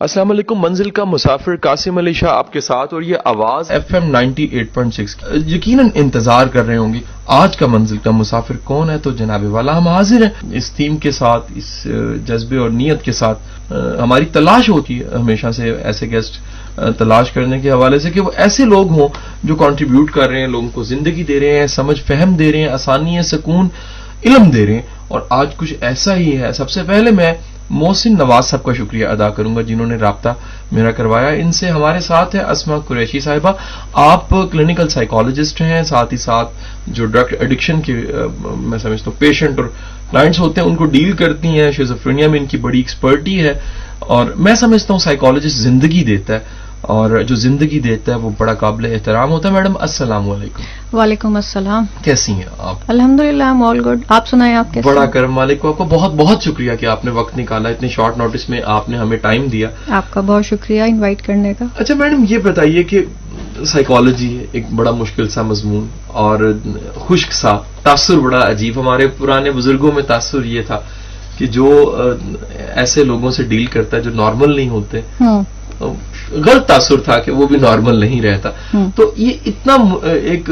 السلام علیکم، منزل کا مسافر قاسم علی شاہ آپ کے ساتھ اور یہ آواز F M ninety eight point six یقیناً انتظار کر رہے ہوں گے۔ آج کا منزل کا مسافر کون ہے؟ تو جناب والا ہم حاضر ہیں۔ اس تھیم کے ساتھ، اس جذبے اور نیت کے ساتھ ہماری تلاش ہوتی ہے ہمیشہ سے ایسے گیسٹ تلاش کرنے کے حوالے سے کہ وہ ایسے لوگ ہوں جو کنٹریبیوٹ کر رہے ہیں، لوگوں کو زندگی دے رہے ہیں، سمجھ، فہم دے رہے ہیں آسانی ہے سکون، علم دے رہے ہیں۔ اور آج کچھ ایسا ہی ہے۔ سب سے پہلے میں محسن نواز صاحب کا شکریہ ادا کروں گا جنہوں نے رابطہ میرا کروایا۔ ان سے ہمارے ساتھ ہے اسما قریشی صاحبہ۔ آپ کلینکل سائیکالوجسٹ ہیں، ساتھ ہی ساتھ جو ڈرگ ایڈکشن کے میں سمجھتا ہوں پیشنٹ اور کلائنٹس ہوتے ہیں، ان کو ڈیل کرتی ہیں۔ شیزوفرینیا میں ان کی بڑی ایکسپرٹی ہے۔ اور میں سمجھتا ہوں سائیکالوجسٹ زندگی دیتا ہے۔ اور جو زندگی دیتا ہے وہ بڑا قابل احترام ہوتا ہے۔ میڈم السلام علیکم۔ وعلیکم السلام۔ کیسی ہیں آپ؟ الحمد للہ آل گڈ آپ سنائیں آپ کیسے بڑا کرم مالک آپ کو بہت بہت شکریہ کہ آپ نے وقت نکالا اتنے شارٹ نوٹس میں آپ نے ہمیں ٹائم دیا۔ آپ کا بہت شکریہ انوائٹ کرنے کا۔ اچھا میڈم یہ بتائیے کہ سائیکالوجی ایک بڑا مشکل سا مضمون اور خشک سا۔ تاثر بڑا عجیب۔ ہمارے پرانے بزرگوں میں تاثر یہ تھا کہ جو ایسے لوگوں سے ڈیل کرتا ہے جو نارمل نہیں ہوتے۔ غلط تاثر تھا کہ وہ بھی نارمل نہیں رہتا۔ تو یہ اتنا ایک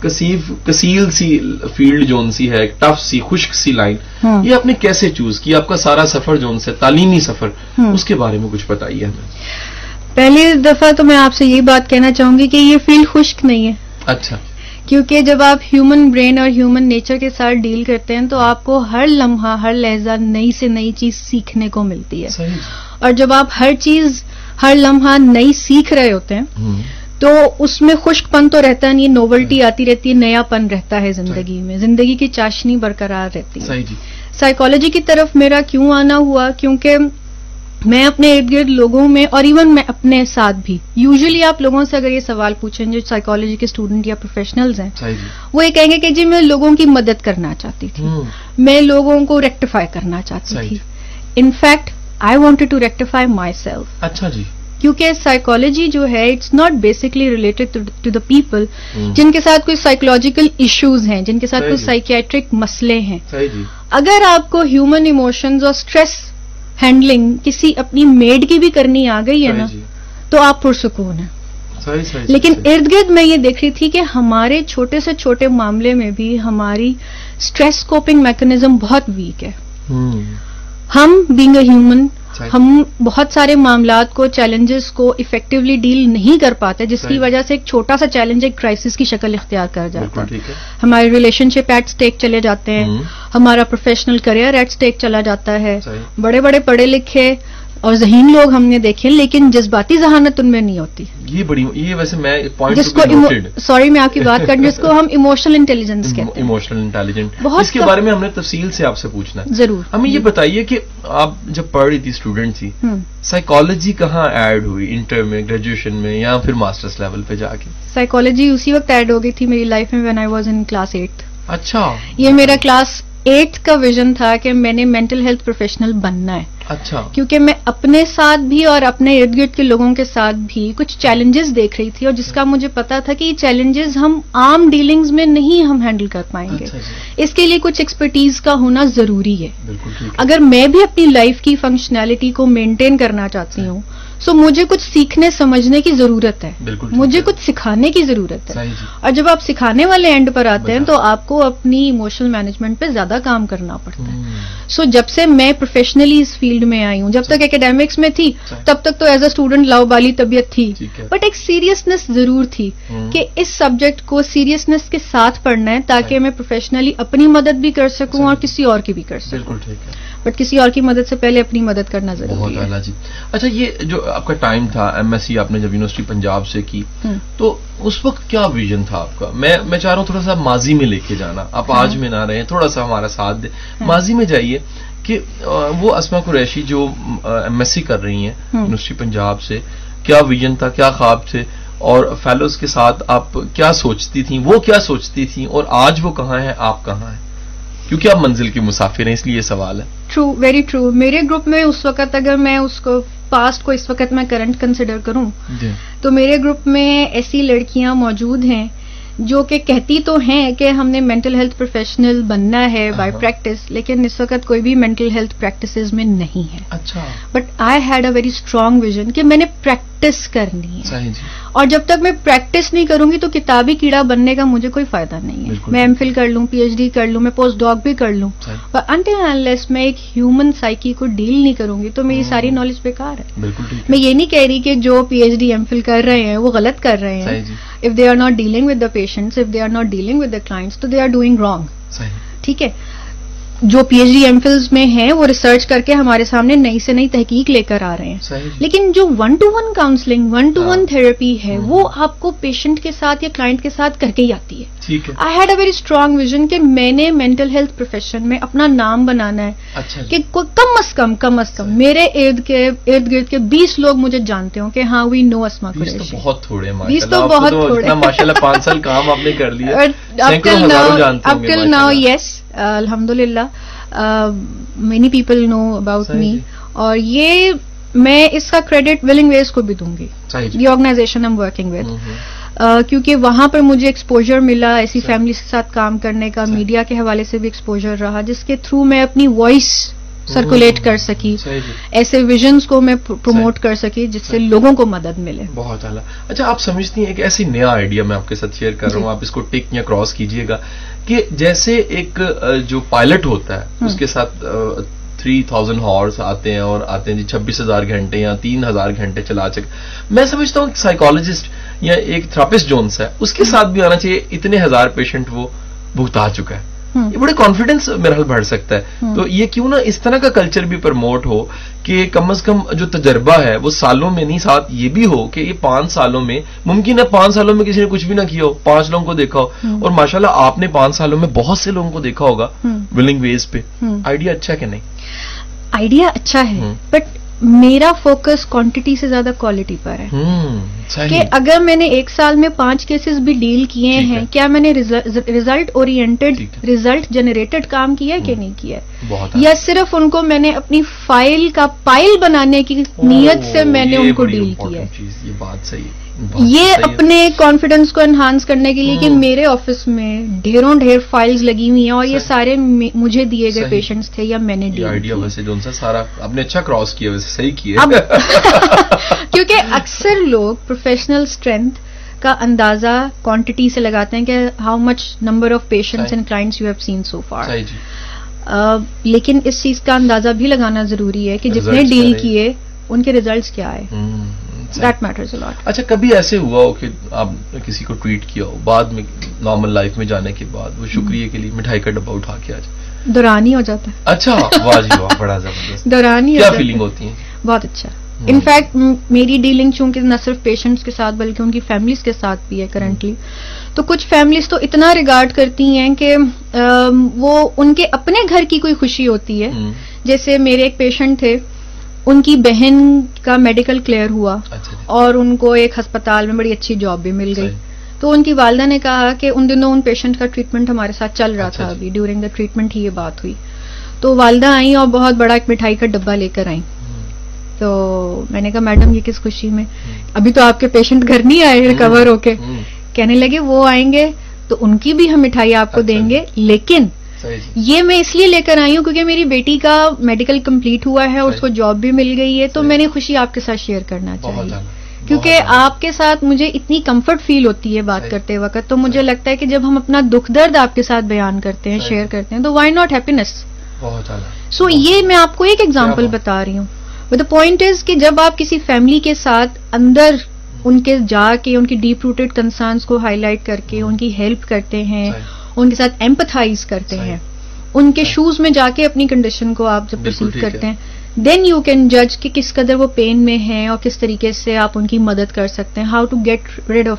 کسیف کسیل سی فیلڈ جون سی ہے ٹف سی خشک سی لائن یہ آپ نے کیسے چوز کی؟ آپ کا سارا سفر جون سے تعلیمی سفر اس کے بارے میں کچھ بتائیے ہمیں۔ پہلی دفعہ تو میں آپ سے یہ بات کہنا چاہوں گی کہ یہ فیلڈ خشک نہیں ہے۔ اچھا۔ کیونکہ جب آپ ہیومن برین اور ہیومن نیچر کے ساتھ ڈیل کرتے ہیں تو آپ کو ہر لمحہ ہر لہجہ نئی سے نئی چیز سیکھنے کو ملتی ہے۔ اور جب آپ ہر چیز ہر لمحہ نئی سیکھ رہے ہوتے ہیں تو اس میں خشک پن تو رہتا نہیں نوولٹی آتی رہتی ہے نیا پن رہتا ہے زندگی میں۔ زندگی کی چاشنی برقرار رہتی ہے۔ سائیکالوجی کی طرف میرا کیوں آنا ہوا؟ کیونکہ میں اپنے ارد گرد لوگوں میں اور ایون میں اپنے ساتھ بھی یوزلی آپ لوگوں سے اگر یہ سوال پوچھیں جو سائیکالوجی کے اسٹوڈنٹ یا پروفیشنلز ہیں وہ یہ کہیں گے کہ جی میں لوگوں کی مدد کرنا چاہتی تھی۔ میں لوگوں کو ریکٹیفائی کرنا چاہتی تھی۔ In fact I wanted to rectify myself اچھا جی۔ کیونکہ سائیکالوجی جو ہے it's not basically related to the people جن کے ساتھ کوئی سائیکولوجیکل ایشوز ہیں جن کے ساتھ کوئی سائکیٹرک مسئلے ہیں۔ جی۔ اگر آپ کو ہیومن ایموشنز اور اسٹریس ہینڈلنگ کسی اپنی میڈ کی بھی کرنی آ گئی ہے نا جی۔ تو آپ پرسکون ہیں۔ لیکن ارد گرد میں یہ دیکھ رہی تھی کہ ہمارے چھوٹے سے چھوٹے معاملے میں بھی ہماری اسٹریس کوپنگ میکنزم بہت ویک ہے۔ ہم بینگ اے ہیومن ہم بہت سارے معاملات کو چیلنجز کو افیکٹولی ڈیل نہیں کر پاتے جس کی وجہ سے ایک چھوٹا سا چیلنج ایک کرائسس کی شکل اختیار کر جاتا ہے. ہمارے ریلیشن شپ ایٹ اسٹیک چلے جاتے ہیں. ہمارا پروفیشنل کریئر ایٹ اسٹیک چلا جاتا ہے. بڑے بڑے پڑھے لکھے اور ذہین لوگ ہم نے دیکھے لیکن جذباتی ذہانت ان میں نہیں ہوتی۔ یہ بڑی یہ ویسے میں جس کو سوری میں آپ کی بات کروں جس کو ہم ایموشنل انٹیلیجنس کہتے ہیں۔ ایموشنل انٹیلیجنٹ اس کے بارے میں ہم نے تفصیل سے آپ سے پوچھنا ضرور۔ ہمیں یہ بتائیے کہ آپ جب پڑھ رہی تھی اسٹوڈنٹ تھی سائیکالوجی کہاں ایڈ ہوئی؟ انٹر میں گریجویشن میں یا پھر ماسٹرس لیول پہ جا کے؟ سائیکالوجی اسی وقت ایڈ ہو گئی تھی میری لائف میں when I was in class eight اچھا۔ یہ میرا کلاس ایٹ کا ویژن تھا کہ میں نے مینٹل ہیلتھ پروفیشنل بننا ہے۔ اچھا۔ کیونکہ میں اپنے ساتھ بھی اور اپنے ارد گرد کے لوگوں کے ساتھ بھی کچھ چیلنجز دیکھ رہی تھی اور جس کا مجھے پتا تھا کہ یہ چیلنجز ہم عام ڈیلنگز میں نہیں ہم ہینڈل کر پائیں گے۔ اچھا جی۔ اس کے لیے کچھ ایکسپرٹیز کا ہونا ضروری ہے۔ اگر میں بھی اپنی لائف کی فنکشنالٹی کو مینٹین کرنا چاہتی ہوں سو مجھے کچھ سیکھنے سمجھنے کی ضرورت ہے۔ مجھے کچھ سکھانے کی ضرورت ہے۔ جی۔ اور جب آپ سکھانے والے اینڈ پر آتے ہیں تو آپ کو اپنی ایموشنل مینجمنٹ پہ زیادہ کام کرنا پڑتا ہے۔ سو جب سے میں پروفیشنلی اس فیلڈ میں آئی ہوں جب تک اکیڈیمکس میں تھی تب تک تو ایز اے اسٹوڈنٹ لاؤ بالی طبیعت تھی۔ بٹ ایک سیریسنیس ضرور تھی کہ اس سبجیکٹ کو سیریسنیس کے ساتھ پڑھنا ہے تاکہ میں پروفیشنلی اپنی مدد بھی کر سکوں اور کسی اور کی بھی کر سکوں۔ بٹ کسی اور کی مدد سے پہلے اپنی مدد کرنا ضروری ہے۔ جی۔ اچھا یہ جو آپ کا ٹائم تھا ایم ایس سی آپ نے جب یونیورسٹی پنجاب سے کی تو اس وقت کیا ویژن تھا آپ کا؟ میں میں چاہ رہا ہوں تھوڑا سا ماضی میں لے کے جانا۔ آپ آج۔ میں نہ رہے تھوڑا سا ہمارا ساتھ دیں۔ ہاں۔ ماضی میں جائیے کہ وہ اسما قریشی جو ایم ایس سی کر رہی ہیں۔ یونیورسٹی پنجاب سے کیا ویژن تھا؟ کیا خواب تھے؟ اور فیلوز کے ساتھ آپ کیا سوچتی تھیں؟ وہ کیا سوچتی تھیں؟ اور آج وہ کہاں ہیں؟ آپ کہاں ہیں؟ کیونکہ آپ منزل کی مسافر ہیں اس لیے یہ سوال ہے۔ ٹرو ویری ٹرو میرے گروپ میں اس وقت اگر میں اس کو پاسٹ کو اس وقت میں کرنٹ کنسیڈر کروں جی۔ تو میرے گروپ میں ایسی لڑکیاں موجود ہیں جو کہ کہتی تو ہیں کہ ہم نے مینٹل ہیلتھ پروفیشنل بننا ہے بائی پریکٹس لیکن اس وقت کوئی بھی مینٹل ہیلتھ پریکٹسز میں نہیں ہے۔ اچھا۔ But I had a very strong vision کہ میں نے پریکٹس کرنی ہے۔ جی۔ اور جب تک میں پریکٹس نہیں کروں گی تو کتابی کیڑا بننے کا مجھے کوئی فائدہ نہیں ہے۔ میں ایم فل کر لوں پی ایچ ڈی کر لوں میں پوسٹ ڈاک بھی کر لوں۔ پر انٹل انلیس میں ایک ہیومن سائیکی کو ڈیل نہیں کروں گی تو میری ہوں۔ ساری نالج بیکار ہے۔ میں یہ نہیں کہہ رہی کہ جو P H D M Phil کر رہے ہیں وہ غلط کر رہے ہیں۔ If they are not dealing with the patients if they are not dealing with the clients تو دے آر ڈوئنگ رانگ ٹھیک ہے۔ جو P H D M Phils میں ہیں وہ ریسرچ کر کے ہمارے سامنے نئی سے نئی تحقیق لے کر آ رہے ہیں۔ صحیح جی۔ لیکن جو one to one counselling one to one ہاں۔ تھراپی ہے ہوں۔ وہ آپ کو پیشنٹ کے ساتھ یا کلائنٹ کے ساتھ کر کے ہی آتی ہے۔ I had a very strong vision کہ میں نے مینٹل ہیلتھ پروفیشن میں اپنا نام بنانا ہے۔ اچھا جی۔ کہ کوئی کم از کم کم از کم میرے ارد کے ارد گرد کے بیس لوگ مجھے جانتے ہوں کہ ہاں وی نو اسما بیس تو قریشی بہت تھوڑے ہیں بیس تو بہت تھوڑے۔ اتنا ماشاء اللہ پانچ سال کام آپ نے کر لیا۔ ٹل ناؤ یس الحمد للہ many people know about me. اور یہ میں اس کا کریڈٹ ولنگ ویز کو بھی دوں گی the organisation am working with. کیونکہ وہاں پر مجھے ایکسپوجر ملا ایسی صحیح۔ فیملیز کے ساتھ کام کرنے کا۔ میڈیا کے حوالے سے بھی ایکسپوجر رہا جس کے تھرو میں اپنی وائس سرکولیٹ کر سکی ایسے ویژنس کو میں پروموٹ کر سکی جس سے۔ لوگوں کو مدد ملے۔ بہت اعلیٰ۔ اچھا آپ سمجھتی ہیں ایک ایسی نیا آئیڈیا میں آپ کے ساتھ شیئر کر رہا ہوں۔ جی۔ آپ اس کو ٹک یا کراس کیجیے گا کہ جیسے ایک جو پائلٹ ہوتا ہے ہم۔ اس کے ساتھ تھری تھاؤزینڈ ہارس آتے ہیں اور آتے ہیں جی چھبیس ہزار گھنٹے یا تین ہزار گھنٹے چلا چکے۔ میں سمجھتا ہوں سائیکالوجسٹ یا ایک تھراپسٹ جونس ہے اس کے ساتھ بھی آنا چاہیے۔ اتنے ہزار پیشنٹ وہ بھگتا چکا ہے۔ یہ بڑے کانفیڈنس میرا حل بڑھ سکتا ہے۔ تو یہ کیوں نہ اس طرح کا کلچر بھی پرموٹ ہو کہ کم از کم جو تجربہ ہے وہ سالوں میں نہیں ساتھ یہ بھی ہو کہ یہ پانچ سالوں میں ممکن ہے پانچ سالوں میں کسی نے کچھ بھی نہ کیا ہو پانچ لوگوں کو دیکھا ہو۔ اور ماشاءاللہ آپ نے پانچ سالوں میں بہت سے لوگوں کو دیکھا ہوگا۔ ولنگ ویز پہ۔ آئیڈیا اچھا ہے کہ نہیں آئیڈیا اچھا ہے۔ بٹ میرا فوکس کوانٹٹی سے زیادہ کوالٹی پر ہے کہ اگر میں نے ایک سال میں پانچ کیسز بھی ڈیل کیے ہیں ہے۔ کیا میں نے ریزلٹ اورینٹڈ ہے۔ ریزلٹ جنریٹڈ کام کیا ہے کہ۔ نہیں کیا ہے بہت یا صرف ان کو میں نے اپنی فائل کا پائل بنانے کی نیت سے میں نے ان کو ڈیل کیا ہے یہ بات صحیح یہ اپنے کانفیڈنس کو انہانس کرنے کے لیے کہ۔ میرے آفس میں ڈھیروں ڈھیر فائلز لگی ہوئی ہیں اور یہ۔ سارے مجھے دیے گئے۔ پیشنٹس تھے یا میں نے آئیڈیا ویسے جو سارا آپ نے اچھا کراس کیا ویسے صحیح کیا کیونکہ اکثر لوگ پروفیشنل اسٹرینتھ کا اندازہ کوانٹٹی سے لگاتے ہیں کہ how much number of patients. And clients you have seen so far لیکن اس چیز کا اندازہ بھی لگانا ضروری ہے کہ جتنے ڈیل؟ کیے ان کے ریزلٹس کیا آئے۔ دیٹ میٹرز الاٹ اچھا کبھی ایسے ہوا ہو کہ آپ نے کسی کو ٹویٹ کیا ہو؟ بعد میں نارمل لائف میں جانے کے بعد وہ شکریہ کے لیے مٹھائی کا ڈبہ اٹھا کے آ جائے۔ دوران ہی ہو جاتا ہے۔ اچھا واہ جی واہ بڑا زبردست۔ دوران ہی ہو کیا فیلنگ ہوتی ہے بہت اچھا۔ انفیکٹ میری ڈیلنگ چونکہ نہ صرف پیشنٹس کے ساتھ بلکہ ان کی فیملیز کے ساتھ بھی ہے کرنٹلی تو کچھ فیملیز تو اتنا ریگارڈ کرتی ہیں کہ وہ ان کے اپنے گھر کی کوئی خوشی ہوتی ہے۔ جیسے میرے ایک پیشنٹ تھے۔ ان کی بہن کا میڈیکل کلیئر ہوا اچھا جی۔ اور ان کو ایک ہسپتال میں بڑی اچھی جاب بھی مل گئی۔ تو ان کی والدہ نے کہا کہ ان دنوں ان پیشنٹ کا ٹریٹمنٹ ہمارے ساتھ چل رہا اچھا تھا جی۔ ابھی۔ ڈیورنگ دا ٹریٹمنٹ ہی یہ بات ہوئی۔ تو والدہ آئیں اور بہت بڑا ایک مٹھائی کا ڈبہ لے کر آئیں۔ تو میں نے کہا میڈم یہ کس خوشی میں? ابھی تو آپ کے پیشنٹ گھر نہیں آئے ریکور ہو کے۔ کہنے لگے وہ آئیں گے تو ان کی بھی ہم مٹھائی آپ کو اچھا۔ دیں۔ گے لیکن یہ میں اس لیے لے کر آئی ہوں کیونکہ میری بیٹی کا میڈیکل کمپلیٹ ہوا ہے اس کو۔ جاب بھی مل گئی ہے تو۔ میں نے خوشی آپ کے ساتھ شیئر کرنا چاہیے کیونکہ۔ آپ کے ساتھ مجھے اتنی کمفرٹ فیل ہوتی ہے بات۔ کرتے وقت تو مجھے۔ لگتا ہے کہ جب ہم اپنا دکھ درد آپ کے ساتھ بیان کرتے ہیں۔ شیئر کرتے ہیں تو وائی ناٹ ہیپینس سو یہ میں آپ کو ایک ایگزامپل۔ بتا رہی ہوں دا پوائنٹ از کہ جب آپ کسی فیملی کے ساتھ اندر ان کے جا کے ان کی ڈیپ روٹیڈ کنسرنس کو ہائی لائٹ کر کے ان کی ہیلپ کرتے ہیں۔ ان کے ساتھ ایمپتھائز کرتے۔ ہیں ان کے۔ شوز میں جا کے اپنی کنڈیشن کو آپ جب پرسیو۔ کرتے ہیں دین یو کین جج کہ کس قدر وہ پین میں ہیں اور کس طریقے سے آپ ان کی مدد کر سکتے ہیں how to get rid of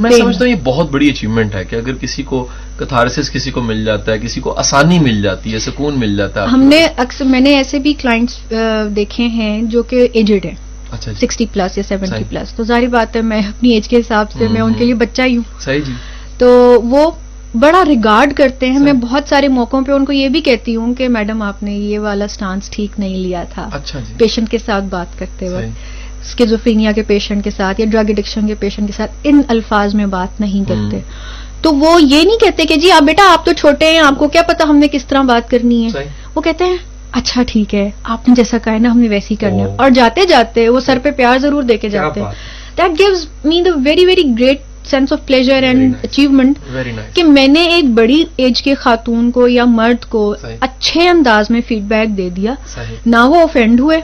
میں سمجھتا ہوں یہ بہت بڑی اچیومنٹ ہے کہ اگر کسی کو کتھارسس کسی کو مل جاتا ہے کسی کو آسانی مل جاتی ہے سکون مل جاتا ہے ہم۔ نے اکثر میں نے ایسے بھی کلائنٹس دیکھے ہیں جو کہ ایجڈ ہیں اچھا جی سکسٹی پلس یا سیونٹی۔ پلس تو ظاہر بات ہے میں اپنی ایج کے حساب سے میں ان کے لیے بچہ ہی ہوں صحیح جی تو وہ بڑا ریگارڈ کرتے ہیں۔ میں۔ بہت سارے موقعوں پہ ان کو یہ بھی کہتی ہوں کہ میڈم آپ نے یہ والا سٹانس ٹھیک نہیں لیا تھا۔ اچھا جی۔ پیشنٹ کے ساتھ بات کرتے۔ وقت۔ اسکیزوفینیا کے پیشنٹ کے ساتھ یا ڈرگ ایڈکشن کے پیشنٹ کے ساتھ ان الفاظ میں بات نہیں کرتے۔ تو وہ یہ نہیں کہتے کہ جی آپ بیٹا آپ تو چھوٹے ہیں آپ کو کیا پتا ہم نے کس طرح بات کرنی ہے؟ وہ کہتے ہیں اچھا ٹھیک ہے آپ نے جیسا کہا ہے نا ہم نے ویسی کرنا ہے۔ اور جاتے جاتے وہ سر پہ پیار ضرور دے کے جاتے۔ That gives me the very very great sense of pleasure and achievement کہ میں نے ایک بڑی ایج کے خاتون کو یا مرد کو اچھے انداز میں فیڈ بیک دے دیا. نہ وہ اوفینڈ ہوئے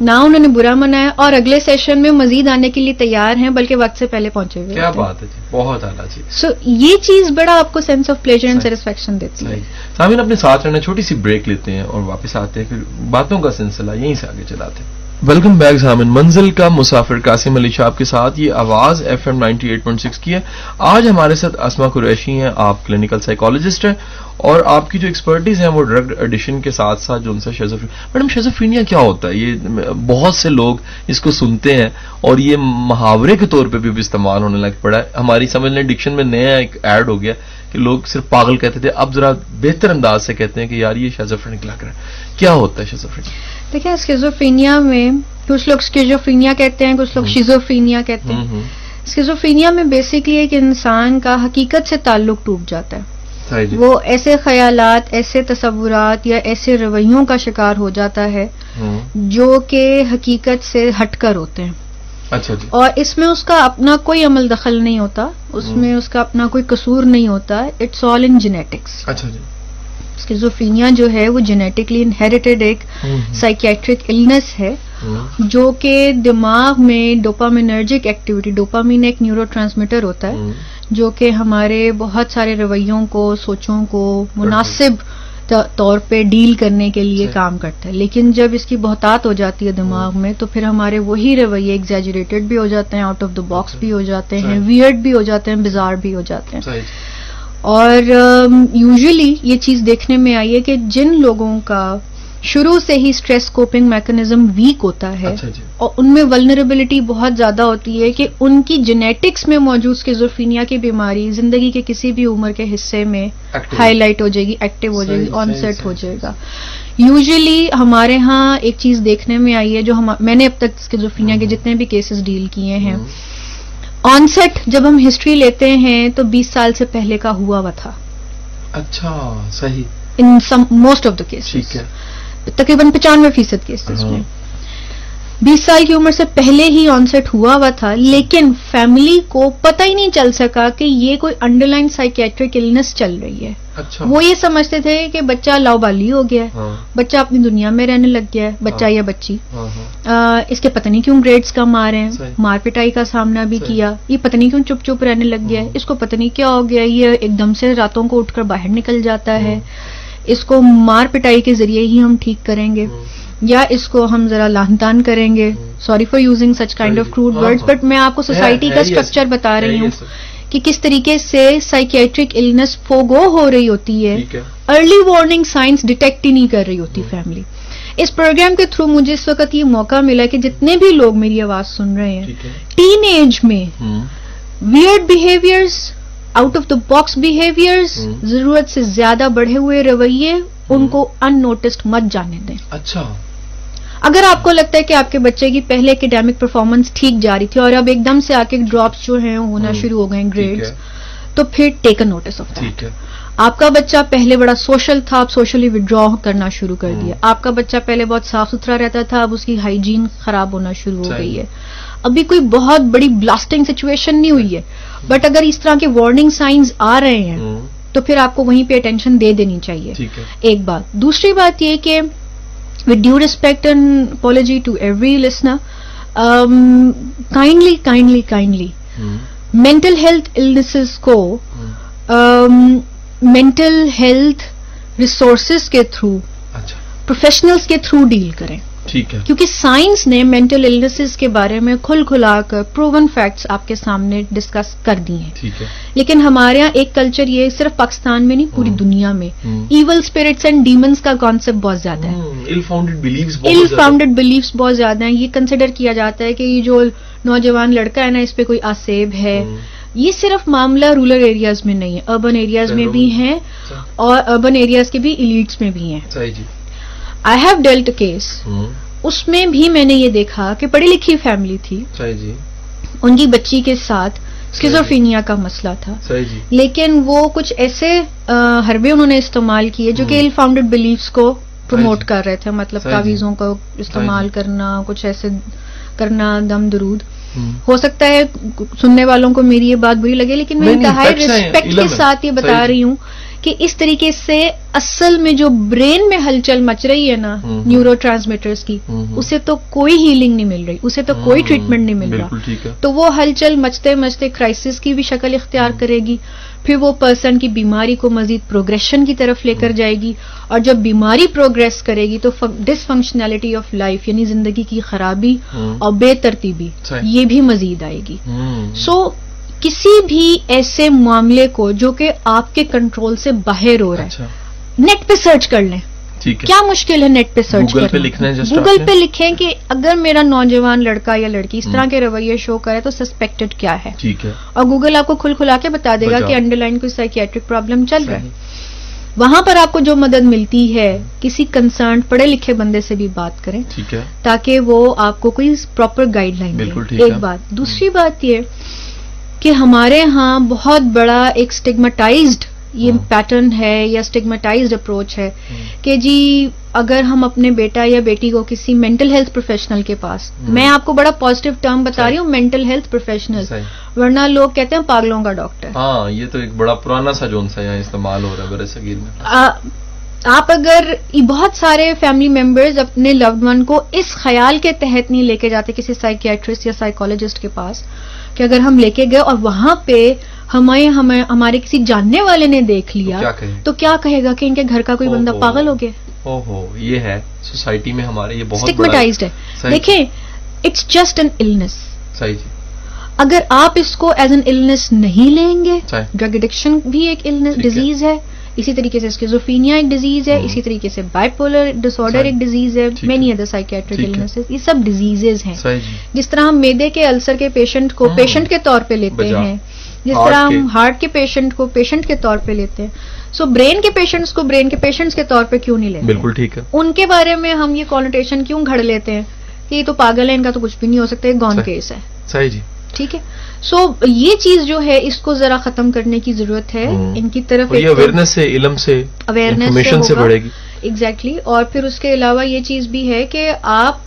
نہ انہوں نے برا منایا اور اگلے سیشن میں مزید آنے کے لیے تیار ہیں بلکہ وقت سے پہلے پہنچے ہوئے کیا بات ہے جی بہت اعلیٰ جی۔ سو یہ چیز بڑا آپ کو sense of pleasure and satisfaction دیتی ہے۔ سامین اپنے ساتھ رہنا چھوٹی سی بریک لیتے ہیں اور واپس آتے ہیں پھر باتوں کا سلسلہ یہیں سے آگے چلاتے ہیں۔ ویلکم بیک سامن منزل کا مسافر قاسم علی شاہ کے ساتھ. یہ آواز F M ninety eight point six کی ہے. آج ہمارے ساتھ اسما قریشی ہیں. آپ کلینکل سائیکالوجسٹ ہیں. اور آپ کی جو ایکسپرٹیز ہیں وہ ڈرگ ایڈیشن کے ساتھ ساتھ جو ان سے شیزوفین میڈم شیزوفینیا کیا ہوتا ہے؟ یہ بہت سے لوگ اس کو سنتے ہیں اور یہ محاورے کے طور پہ بھی استعمال ہونے لگ پڑا ہے. ہماری سمجھ لیں ڈکشن میں نیا ایک ایڈ ہو گیا کہ لوگ صرف پاگل کہتے تھے، اب ذرا بہتر انداز سے کہتے ہیں کہ یار یہ شیزوفرینک لگ رہا ہے. کیا ہوتا ہے شیزوفرینک دیکھیں اسکیزوفینیا میں کچھ لوگ اسکیزوفینیا کہتے ہیں کچھ لوگ شیزوفینیا کہتے ہیں۔ اسکیزوفینیا میں بیسکلی ایک انسان کا حقیقت سے تعلق ٹوٹ جاتا ہے۔ جی۔ وہ ایسے خیالات ایسے تصورات یا ایسے رویوں کا شکار ہو جاتا ہے جو کہ حقیقت سے ہٹ کر ہوتے ہیں۔ اچھا جی۔ اور اس میں اس کا اپنا کوئی عمل دخل نہیں ہوتا اس میں اس کا اپنا کوئی قصور نہیں ہوتا۔ اٹس آل ان جینیٹکس اچھا جی۔ اسکیزوفینیا جو ہے وہ جینیٹکلی انہیریٹڈ ایک سائکیٹرک النس ہے جو کہ دماغ میں ڈوپامینرجک ایکٹیویٹی ڈوپامین ایک نیورو ٹرانسمیٹر ہوتا ہے جو کہ ہمارے بہت سارے رویوں کو سوچوں کو مناسب طور پہ ڈیل کرنے کے لیے کام کرتا ہے۔ لیکن جب اس کی بہتات ہو جاتی ہے دماغ میں تو پھر ہمارے وہی رویے ایگزیجریٹڈ بھی ہو جاتے ہیں آؤٹ آف دا باکس بھی ہو جاتے ہیں ویئرڈ بھی ہو جاتے ہیں بزار بھی ہو جاتے ہیں۔ اور یوزلی یہ چیز دیکھنے میں آئی ہے کہ جن لوگوں کا شروع سے ہی اسٹریس کوپنگ میکنزم ویک ہوتا ہے اچھا جی۔ اور ان میں ولنریبلٹی بہت زیادہ ہوتی ہے کہ ان کی جینیٹکس میں موجود اسکیزوفینیا کی بیماری زندگی کے کسی بھی عمر کے حصے میں ہائی لائٹ ہو جائے گی ایکٹیو ہو جائے گی آن سیٹ ہو جائے گا۔ یوزلی ہمارے ہاں ایک چیز دیکھنے میں آئی ہے جو میں نے اب تک اسکیزوفینیا کے جتنے بھی کیسز ڈیل کیے ہیں آن سیٹ جب ہم ہسٹری لیتے ہیں تو بیس سال سے پہلے کا ہوا ہوا تھا۔ اچھا صحیح۔ In most of the case تقریباً پچانوے فیصد کیسز میں۔ بیس سال کی عمر سے پہلے ہی آن سیٹ ہوا ہوا تھا لیکن فیملی کو پتہ ہی نہیں چل سکا کہ یہ کوئی انڈر لائن سائکیٹرک النس چل رہی ہے۔ اچھا۔ وہ یہ سمجھتے تھے کہ بچہ لاؤ بالی ہو گیا ہے۔ ہاں۔ بچہ اپنی دنیا میں رہنے لگ گیا ہے بچہ ہاں۔ یا بچی۔ ہاں،۔ اس کے پتہ نہیں کیوں گریڈز کم آ رہے ہیں۔ مار پٹائی کا سامنا بھی۔ کیا۔ یہ پتہ نہیں کیوں چپ چپ رہنے لگ گیا ہے۔ اس کو پتہ نہیں کیا ہو گیا یہ ایک دم سے راتوں کو اٹھ کر باہر نکل جاتا ہے۔ اس کو مار پٹائی کے ذریعے ہی ہم ٹھیک کریں گے۔ یا اس کو ہم ذرا لہن تان کریں گے. Sorry for using such kind of crude word but میں آپ کو سوسائٹی کا اسٹرکچر بتا رہی ہوں کہ کس طریقے سے سائکیٹرک النس فوگو ہو رہی ہوتی ہے. ارلی وارننگ سائنس ڈیٹیکٹ ہی نہیں کر رہی ہوتی فیملی اس پروگرام کے تھرو مجھے اس وقت یہ موقع ملا کہ جتنے بھی لوگ میری آواز سن رہے ہیں ٹین ایج میں weird behaviours out of the box behaviours ضرورت سے زیادہ بڑھے ہوئے رویے ان کو ان نوٹسڈ مت جانے دیں۔ اچھا. اگر آپ کو لگتا ہے کہ آپ کے بچے کی پہلے اکیڈیمک پرفارمنس ٹھیک جاری تھی اور اب ایک دم سے آ کے ڈراپس جو ہیں ہونا شروع ہو گئے گریڈس تو پھر ٹیک اے نوٹس آف ہے۔ آپ کا بچہ پہلے بڑا سوشل تھا اب سوشلی ودرا کرنا شروع کر دیا۔ آپ کا بچہ پہلے بہت صاف ستھرا رہتا تھا اب اس کی ہائیجین خراب ہونا شروع ہو گئی ہے۔ ابھی کوئی بہت بڑی بلاسٹنگ سچویشن نہیں ہوئی ہے۔ بٹ اگر اس طرح کے وارننگ سائنز آ رہے ہیں تو پھر آپ کو وہیں پہ اٹینشن دے دینی چاہیے۔ ایک بات۔ دوسری بات یہ کہ with due respect and apology to every listener, um, kindly, kindly, kindly, mental health illnesses کو mental health resources کے تھرو پروفیشنلس کے تھرو ڈیل کریں ٹھیک ہے۔ کیونکہ سائنس نے مینٹل النسز کے بارے میں کھل کھلا کر پروون فیکٹس آپ کے سامنے ڈسکس کر دی ہیں۔ لیکن ہمارے یہاں ایک کلچر یہ صرف پاکستان میں نہیں پوری دنیا میں۔ ایول اسپرٹس اینڈ ڈیمنس کا کانسیپٹ بہت زیادہ ہے۔ ال فاؤنڈیڈ بلیفس بہت زیادہ ہیں۔ یہ کنسیڈر کیا جاتا ہے کہ یہ جو نوجوان لڑکا ہے نا اس پہ کوئی آسیب ہے۔ یہ صرف معاملہ رورل ایریاز میں نہیں ہے اربن ایریاز میں بھی ہیں اور اربن ایریاز کے بھی ایلیٹس میں بھی ہیں۔ صحیح جی۔ آئی ہیو ڈیلٹ کیس اس میں بھی میں نے یہ دیکھا کہ پڑھی لکھی فیملی تھی جی ان کی بچی کے ساتھ اسکیزوفینیا کا مسئلہ تھا جی لیکن وہ کچھ ایسے حربے انہوں نے استعمال کیے جو کہ۔ ایل فاؤنڈیڈ بلیفس کو پروموٹ جی۔ کر رہے تھے مطلب جی۔ تعویذوں کو استعمال جی۔ کرنا کچھ ایسے کرنا دم درود۔ ہو سکتا ہے سننے والوں کو میری یہ بات بری لگے لیکن میں انتہائی ریسپیکٹ کے۔ ساتھ یہ بتا جی۔ رہی ہوں کہ اس طریقے سے اصل میں جو برین میں ہلچل مچ رہی ہے نا۔ نیورو ٹرانسمیٹرز کی۔ اسے تو کوئی ہیلنگ نہیں مل رہی اسے تو کوئی ٹریٹمنٹ نہیں مل رہا تو وہ ہلچل مچتے مچتے کرائسس کی بھی شکل اختیار کرے گی پھر وہ پرسن کی بیماری کو مزید پروگریشن کی طرف لے کر جائے گی اور جب بیماری پروگریس کرے گی تو ڈس فنکشنلٹی آف لائف یعنی زندگی کی خرابی۔ اور بے ترتیبی۔ یہ بھی مزید آئے گی۔ سو کسی بھی ایسے معاملے کو جو کہ آپ کے کنٹرول سے باہر ہو رہا ہے۔ اچھا۔ نیٹ پہ سرچ کر لیں۔ کیا مشکل ہے نیٹ پہ سرچ Google پہ لکھنا ہے just گوگل؟ پہ لکھیں کہ اگر میرا نوجوان لڑکا یا لڑکی اس طرح کے رویے شو کرے تو سسپیکٹڈ کیا ہے؟ اور گوگل آپ کو کھل کھلا کے بتا دے گا۔ کہ انڈر لائن کوئی سائکیٹرک پرابلم چل رہا ہے۔ وہاں پر آپ کو جو مدد ملتی ہے کسی کنسرن پڑھے لکھے بندے سے بھی بات کریں۔ تاکہ وہ آپ کو کوئی پراپر گائیڈ لائن دے ایک۔ بات۔ دوسری بات یہ کہ ہمارے ہاں بہت بڑا ایک اسٹگمٹائزڈ یہ ہاں۔ پیٹرن ہے یا اسٹگمٹائزڈ اپروچ ہے ہم۔ کہ جی اگر ہم اپنے بیٹا یا بیٹی کو کسی مینٹل ہیلتھ پروفیشنل کے پاس ہم۔ میں آپ کو بڑا پازیٹیو ٹرم بتا۔ رہی ہوں مینٹل ہیلتھ پروفیشنل ورنہ لوگ کہتے ہیں پاگلوں کا ڈاکٹر ہاں یہ تو ایک بڑا پرانا سا جون سا یہاں استعمال ہو رہا ہے آپ اگر یہ بہت سارے فیملی ممبرز اپنے لوڈ ون کو اس خیال کے تحت نہیں لے کے جاتے کسی سائکیٹرسٹ یا سائیکولوجسٹ کے پاس کہ اگر ہم لے کے گئے اور وہاں پہ ہمیں ہمیں ہمارے کسی جاننے والے نے دیکھ لیا؟ تو کیا کہے گا کہ ان کے گھر کا کوئی بندہ۔ پاگل ہو گیا او ہو یہ ہے سوسائٹی میں ہمارے یہ بہت ہے صحیح۔ دیکھیں اٹس جسٹ این النس صحیح جی اگر آپ اس کو ایز این النس نہیں لیں گے ڈرگ ایڈکشن بھی ایک۔ ڈیزیز ہے اسی طریقے سے اسکیزوفینیا ایک ڈیزیز ہے ہم۔ اسی طریقے سے بائپولر ڈس آرڈر۔ ایک ڈیزیز ہے مینی۔ ادر سائکیٹرک ٹھیک ہے۔ النسز یہ سب ڈیزیزز ہیں جی جس طرح ہم میدے کے السر کے پیشنٹ کو ہم۔ پیشنٹ کے طور پہ لیتے۔ ہیں جس طرح۔ ہم ہارٹ کے پیشنٹ کو پیشنٹ کے طور پہ لیتے ہیں سو برین کے پیشنٹس کو برین کے پیشنٹس کے طور پہ کیوں نہیں لیتے بالکل ٹھیک ہے ان کے بارے میں ہم یہ کانوٹیشن کیوں گھڑ لیتے ہیں کہ یہ تو پاگل ہے ان کا تو کچھ بھی نہیں ہو سکتا یہ گون۔ کیس ہے صحیح جی ٹھیک ہے سو یہ چیز جو ہے اس کو ذرا ختم کرنے کی ضرورت ہے۔ ان کی طرف اویئرنیس سے علم سے اویئرنیس سے بڑھے گی۔ ایگزیکٹلی اور پھر اس کے علاوہ یہ چیز بھی ہے کہ آپ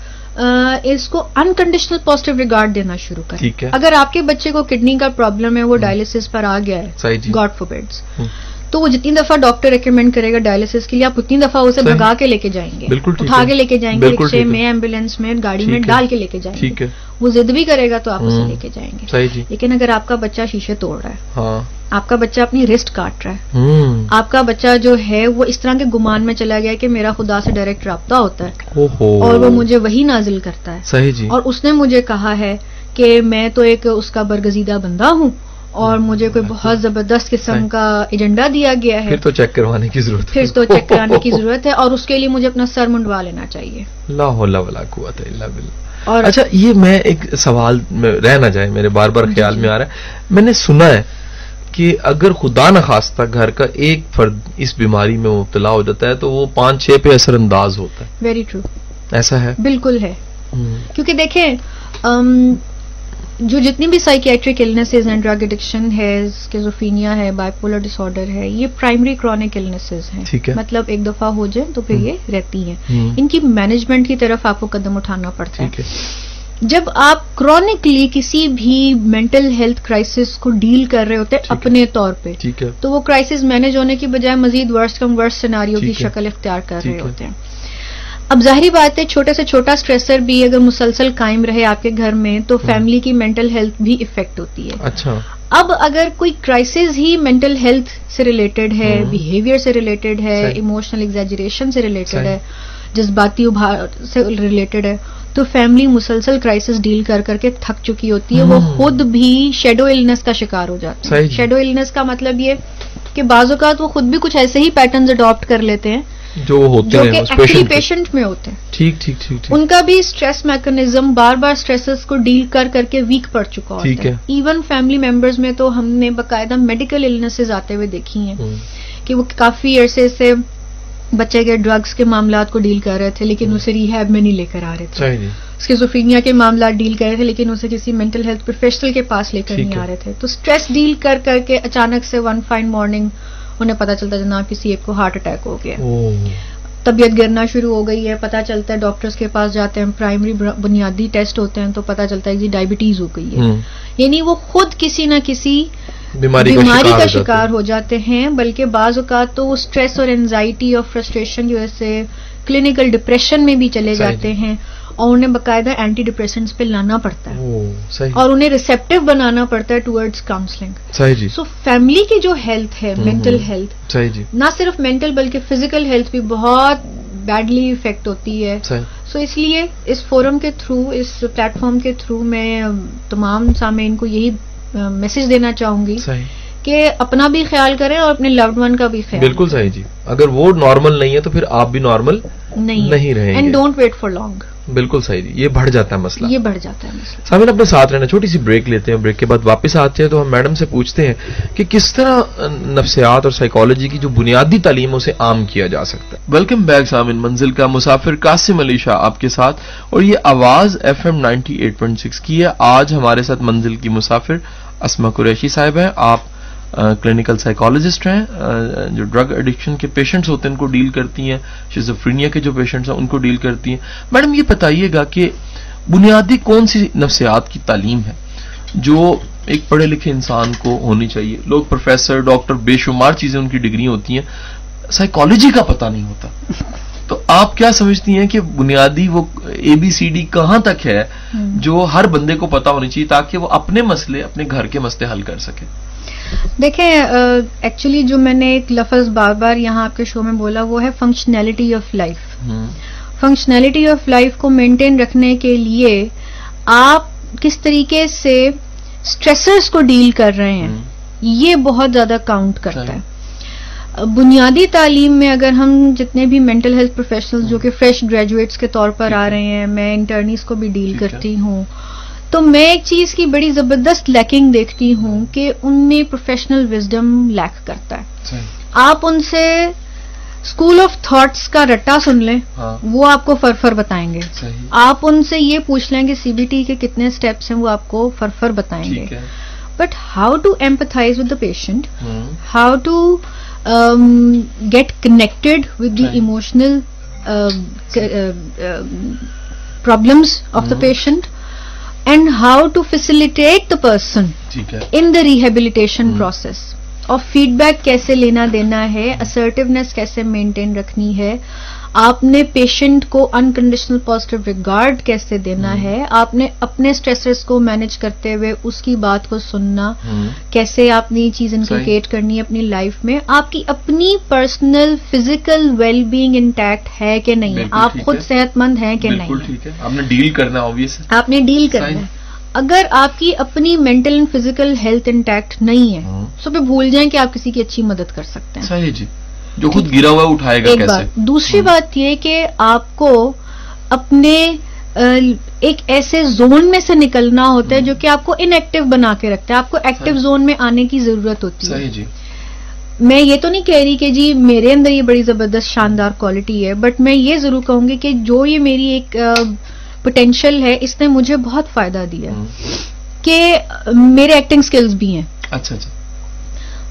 اس کو انکنڈیشنل پازیٹیو ریگارڈ دینا شروع کریں۔ اگر آپ کے بچے کو کڈنی کا پرابلم ہے وہ ڈائلسس پر آ گیا ہے۔ جی۔ گاڈ فور بیڈس ہم۔ تو وہ جتنی دفعہ ڈاکٹر ریکمینڈ کرے گا ڈائلسس کے لیے آپ اتنی دفعہ اسے۔ بھگا کے لے کے جائیں گے اٹھا۔ کے لے کے جائیں گے رکشے۔ میں ایمبولینس میں گاڑی میں۔ ڈال کے لے کے جائیں گے وہ ضد بھی کرے گا تو آپ اسے۔ لے کے جائیں گے جی لیکن اگر آپ کا بچہ شیشے توڑ رہا ہے ہاں آپ کا بچہ اپنی رسٹ کاٹ رہا ہے آپ کا بچہ جو ہے وہ اس طرح کے گمان میں چلا گیا کہ میرا خدا سے ڈائریکٹ رابطہ ہوتا ہے اور وہ مجھے وہی نازل کرتا ہے جی اور اس نے مجھے کہا ہے کہ میں تو ایک اس کا برگزیدہ بندہ ہوں اور مجھے کوئی بہت زبردست قسم۔ کا ایجنڈا دیا گیا ہے۔ پھر تو چیک کروانے کی ضرورت ہے۔ پھر تو چیک کرانے کی ضرورت ہے اور اس کے لیے مجھے اپنا سر منڈوا لینا چاہیے۔ لا حول ولا قوت الا باللہ۔ اور اچھا یہ میں ایک سوال رہ نہ جائے میرے بار بار جی، خیال جی۔ میں آ رہا ہے۔ میں نے سنا ہے کہ اگر خدا نخواستہ گھر کا ایک فرد اس بیماری میں مبتلا ہو جاتا ہے تو وہ پانچ چھ پہ اثر انداز ہوتا ہے۔ ویری ٹرو ایسا ہے؟ بالکل ہے۔ کیونکہ دیکھیں جو جتنی بھی سائکیٹرک النسز ہیں ڈرگ ایڈکشن ہے اسکیزوفینیا ہے بائپولر ڈس آرڈر ہے یہ پرائمری کرونک النسز ہیں. مطلب ایک دفعہ ہو جائیں تو پھر یہ رہتی ہیں. ان کی مینجمنٹ کی طرف آپ کو قدم اٹھانا پڑتا ہے. جب آپ کرونکلی کسی بھی مینٹل ہیلتھ کرائسس کو ڈیل کر رہے ہوتے ہیں۔ اپنے طور پہ تو وہ کرائسس مینج ہونے کی بجائے مزید ورس کم ورس سیناریو کی۔ شکل اختیار کر رہے ہے۔ ہوتے ہیں. اب ظاہری بات ہے چھوٹے سے چھوٹا اسٹریسر بھی اگر مسلسل قائم رہے آپ کے گھر میں تو فیملی کی مینٹل ہیلتھ بھی افیکٹ ہوتی ہے اچھا اب اگر کوئی کرائسس ہی مینٹل ہیلتھ سے ریلیٹڈ ہے۔ بیہیویئر سے ریلیٹڈ ہے۔ ایموشنل ایگزیجریشن سے ریلیٹڈ۔ ہے جذباتی ابھار سے ریلیٹڈ ہے تو فیملی مسلسل کرائسس ڈیل کر کر کے تھک چکی ہوتی ہے وہ۔ خود بھی شیڈو النس کا شکار ہو ہیں جی۔ شیڈو النس کا مطلب یہ کہ بعض اوقات وہ خود بھی کچھ ایسے ہی پیٹرنز اڈاپٹ کر لیتے ہیں جو ہوتے ہیں کہ اس ایکچولی پیشنٹ میں ہوتے ہیں۔ ٹھیک ٹھیک ٹھیک ان کا بھی اسٹریس میکنزم بار بار اسٹریسز کو ڈیل کر کر کے ویک پڑ چکا ہوتا ہے۔ ایون فیملی ممبرز میں تو ہم نے باقاعدہ میڈیکل النسز آتے ہوئے دیکھی ہیں کہ وہ کافی عرصے سے بچے کے ڈرگس کے معاملات کو ڈیل کر رہے تھے لیکن اسے ریہیب میں نہیں لے کر آ رہے تھے۔ صحیح اسکیزوفرینیا کے معاملات ڈیل کر رہے تھے لیکن اسے کسی مینٹل ہیلتھ پروفیشنل کے پاس لے کر نہیں۔ آ رہے تھے۔ تو اسٹریس ڈیل کر کر کے اچانک سے ون فائن مارننگ انہیں پتا چلتا جناب کسی ایک کو ہارٹ اٹیک ہو گیا۔ طبیعت گرنا شروع ہو گئی ہے پتا چلتا ہے ڈاکٹرز کے پاس جاتے ہیں پرائمری بنیادی ٹیسٹ ہوتے ہیں تو پتا چلتا ہے کہ ڈائبٹیز ہو گئی ہے۔ یعنی وہ خود کسی نہ کسی بیماری بیماری کا شکار۔ ہو جاتے ہیں بلکہ بعض اوقات تو وہ اسٹریس اور انزائٹی اور فرسٹریشن کی وجہ سے کلینکل ڈپریشن میں بھی چلے جاتے ہیں۔ اور انہیں باقاعدہ اینٹی ڈپریشنس پہ لانا پڑتا ہے۔ صحیح۔ اور انہیں ریسیپٹیو بنانا پڑتا ہے ٹورڈز کاؤنسلنگ صحیح جی۔ سو فیملی کی جو ہیلتھ ہے مینٹل۔ ہیلتھ صحیح جی۔ نہ صرف مینٹل بلکہ فزیکل ہیلتھ بھی بہت بیڈلی افیکٹ ہوتی ہے۔ سو اس لیے اس فورم کے تھرو اس پلیٹ فارم کے تھرو میں ام، تمام سامعین کو یہی میسج دینا چاہوں گی۔ صحیح۔ کہ اپنا بھی خیال کریں اور اپنے لوڈ ون کا بھی خیال بالکل صحیح جی۔ اگر وہ نارمل نہیں ہے تو پھر آپ بھی nارمل نہیں نہیں رہیں گے۔ And don't wait for long بالکل صحیح جی۔ یہ بڑھ جاتا ہے مسئلہ۔ یہ بڑھ جاتا ہے مسئلہ۔ سامن اپنے ساتھ رہنا چھوٹی سی بریک لیتے ہیں۔ بریک کے بعد واپس آتے ہیں تو ہم میڈم سے پوچھتے ہیں کہ کس طرح نفسیات اور سائیکالوجی کی جو بنیادی تعلیم ہے اسے عام کیا جا سکتا ہے۔ ویلکم بیک سامن منزل کا مسافر قاسم علی شاہ آپ کے ساتھ۔ اور یہ آواز F M ninety eight point six کی ہے۔ آج ہمارے ساتھ منزل کی مسافر اسما قریشی صاحب ہیں۔ آپ کلینکل سائیکالوجسٹ ہیں جو ڈرگ ایڈکشن کے پیشنٹس ہوتے ہیں ان کو ڈیل کرتی ہیں۔ شیزوفرینیا کے جو پیشنٹس ہیں ان کو ڈیل کرتی ہیں۔ میڈم یہ بتائیے گا کہ بنیادی کون سی نفسیات کی تعلیم ہے جو ایک پڑھے لکھے انسان کو ہونی چاہیے؟ لوگ پروفیسر ڈاکٹر بے شمار چیزیں ان کی ڈگری ہوتی ہیں۔ سائیکالوجی کا پتہ نہیں ہوتا۔ تو آپ کیا سمجھتی ہیں کہ بنیادی وہ اے بی سی ڈی کہاں تک ہے جو ہر بندے کو پتا ہونی چاہیے تاکہ وہ اپنے مسئلے اپنے گھر کے مسئلے حل کر سکے؟ دیکھیں ایکچولی جو میں نے ایک لفظ بار بار یہاں آپ کے شو میں بولا وہ ہے functionality of life functionality of life کو مینٹین رکھنے کے لیے آپ کس طریقے سے اسٹریسرز کو ڈیل کر رہے ہیں یہ بہت زیادہ کاؤنٹ کرتا ہے۔ بنیادی تعلیم میں اگر ہم جتنے بھی مینٹل ہیلتھ پروفیشنلز جو کہ فریش گریجویٹس کے طور پر آ رہے ہیں میں انٹرنیز کو بھی ڈیل۔ کرتی ہوں۔ تو میں ایک چیز کی بڑی زبردست لیکنگ دیکھتی ہوں کہ ان میں پروفیشنل وزڈم لیک کرتا ہے۔ آپ ان سے اسکول آف تھاٹس کا رٹا سن لیں ہاں۔ وہ آپ کو فرفر بتائیں گے۔ آپ ان سے یہ پوچھ لیں کہ سی بی ٹی کے کتنے سٹیپس ہیں وہ آپ کو فرفر بتائیں گے۔ But how to empathise with the patient ہوں، how to um, get connected with the Right. emotional uh, uh, uh, Mhm. facilitate the person ٹھیک ہے in the rehabilitation Mhm. process اور فیڈ بیک کیسے لینا دینا ہے اسرٹیونیس کیسے maintain رکھنی ہے آپ نے پیشنٹ کو انکنڈیشنل پازیٹیو ریگارڈ کیسے دینا. ہے؟ آپ نے اپنے اسٹریسز کو مینج کرتے ہوئے اس کی بات کو سننا۔ کیسے آپ نے یہ چیز انکلکیٹ کرنی ہے اپنی لائف میں؟ آپ کی اپنی personal physical well being intact ہے کہ نہیں؟ ہے آپ خود۔ صحت مند ہیں کہ نہیں؟ آپ نے ڈیل کرنا آپ نے ڈیل کرنا۔ ہے۔ اگر آپ کی اپنی mental and physical health intact نہیں ہے تو پھر بھول جائیں کہ آپ کسی کی اچھی مدد کر سکتے ہیں۔ صحیح جی۔ جو خود گرا ہوا اٹھائے گا ایک کیسے؟ بات۔ دوسری بات یہ کہ آپ کو اپنے ایک ایسے زون میں سے نکلنا ہوتا ہے۔ جو کہ آپ کو ان ایکٹیو بنا کے رکھتا ہے۔ آپ کو ایکٹیو۔ زون میں آنے کی ضرورت ہوتی ہے۔ جی۔ میں یہ تو نہیں کہہ رہی کہ جی میرے اندر یہ بڑی زبردست شاندار کوالٹی ہے بٹ میں یہ ضرور کہوں گی کہ جو یہ میری ایک پوٹینشیل ہے اس نے مجھے بہت فائدہ دیا۔ کہ میرے ایکٹنگ سکلز بھی ہیں۔ اچھا اچھا۔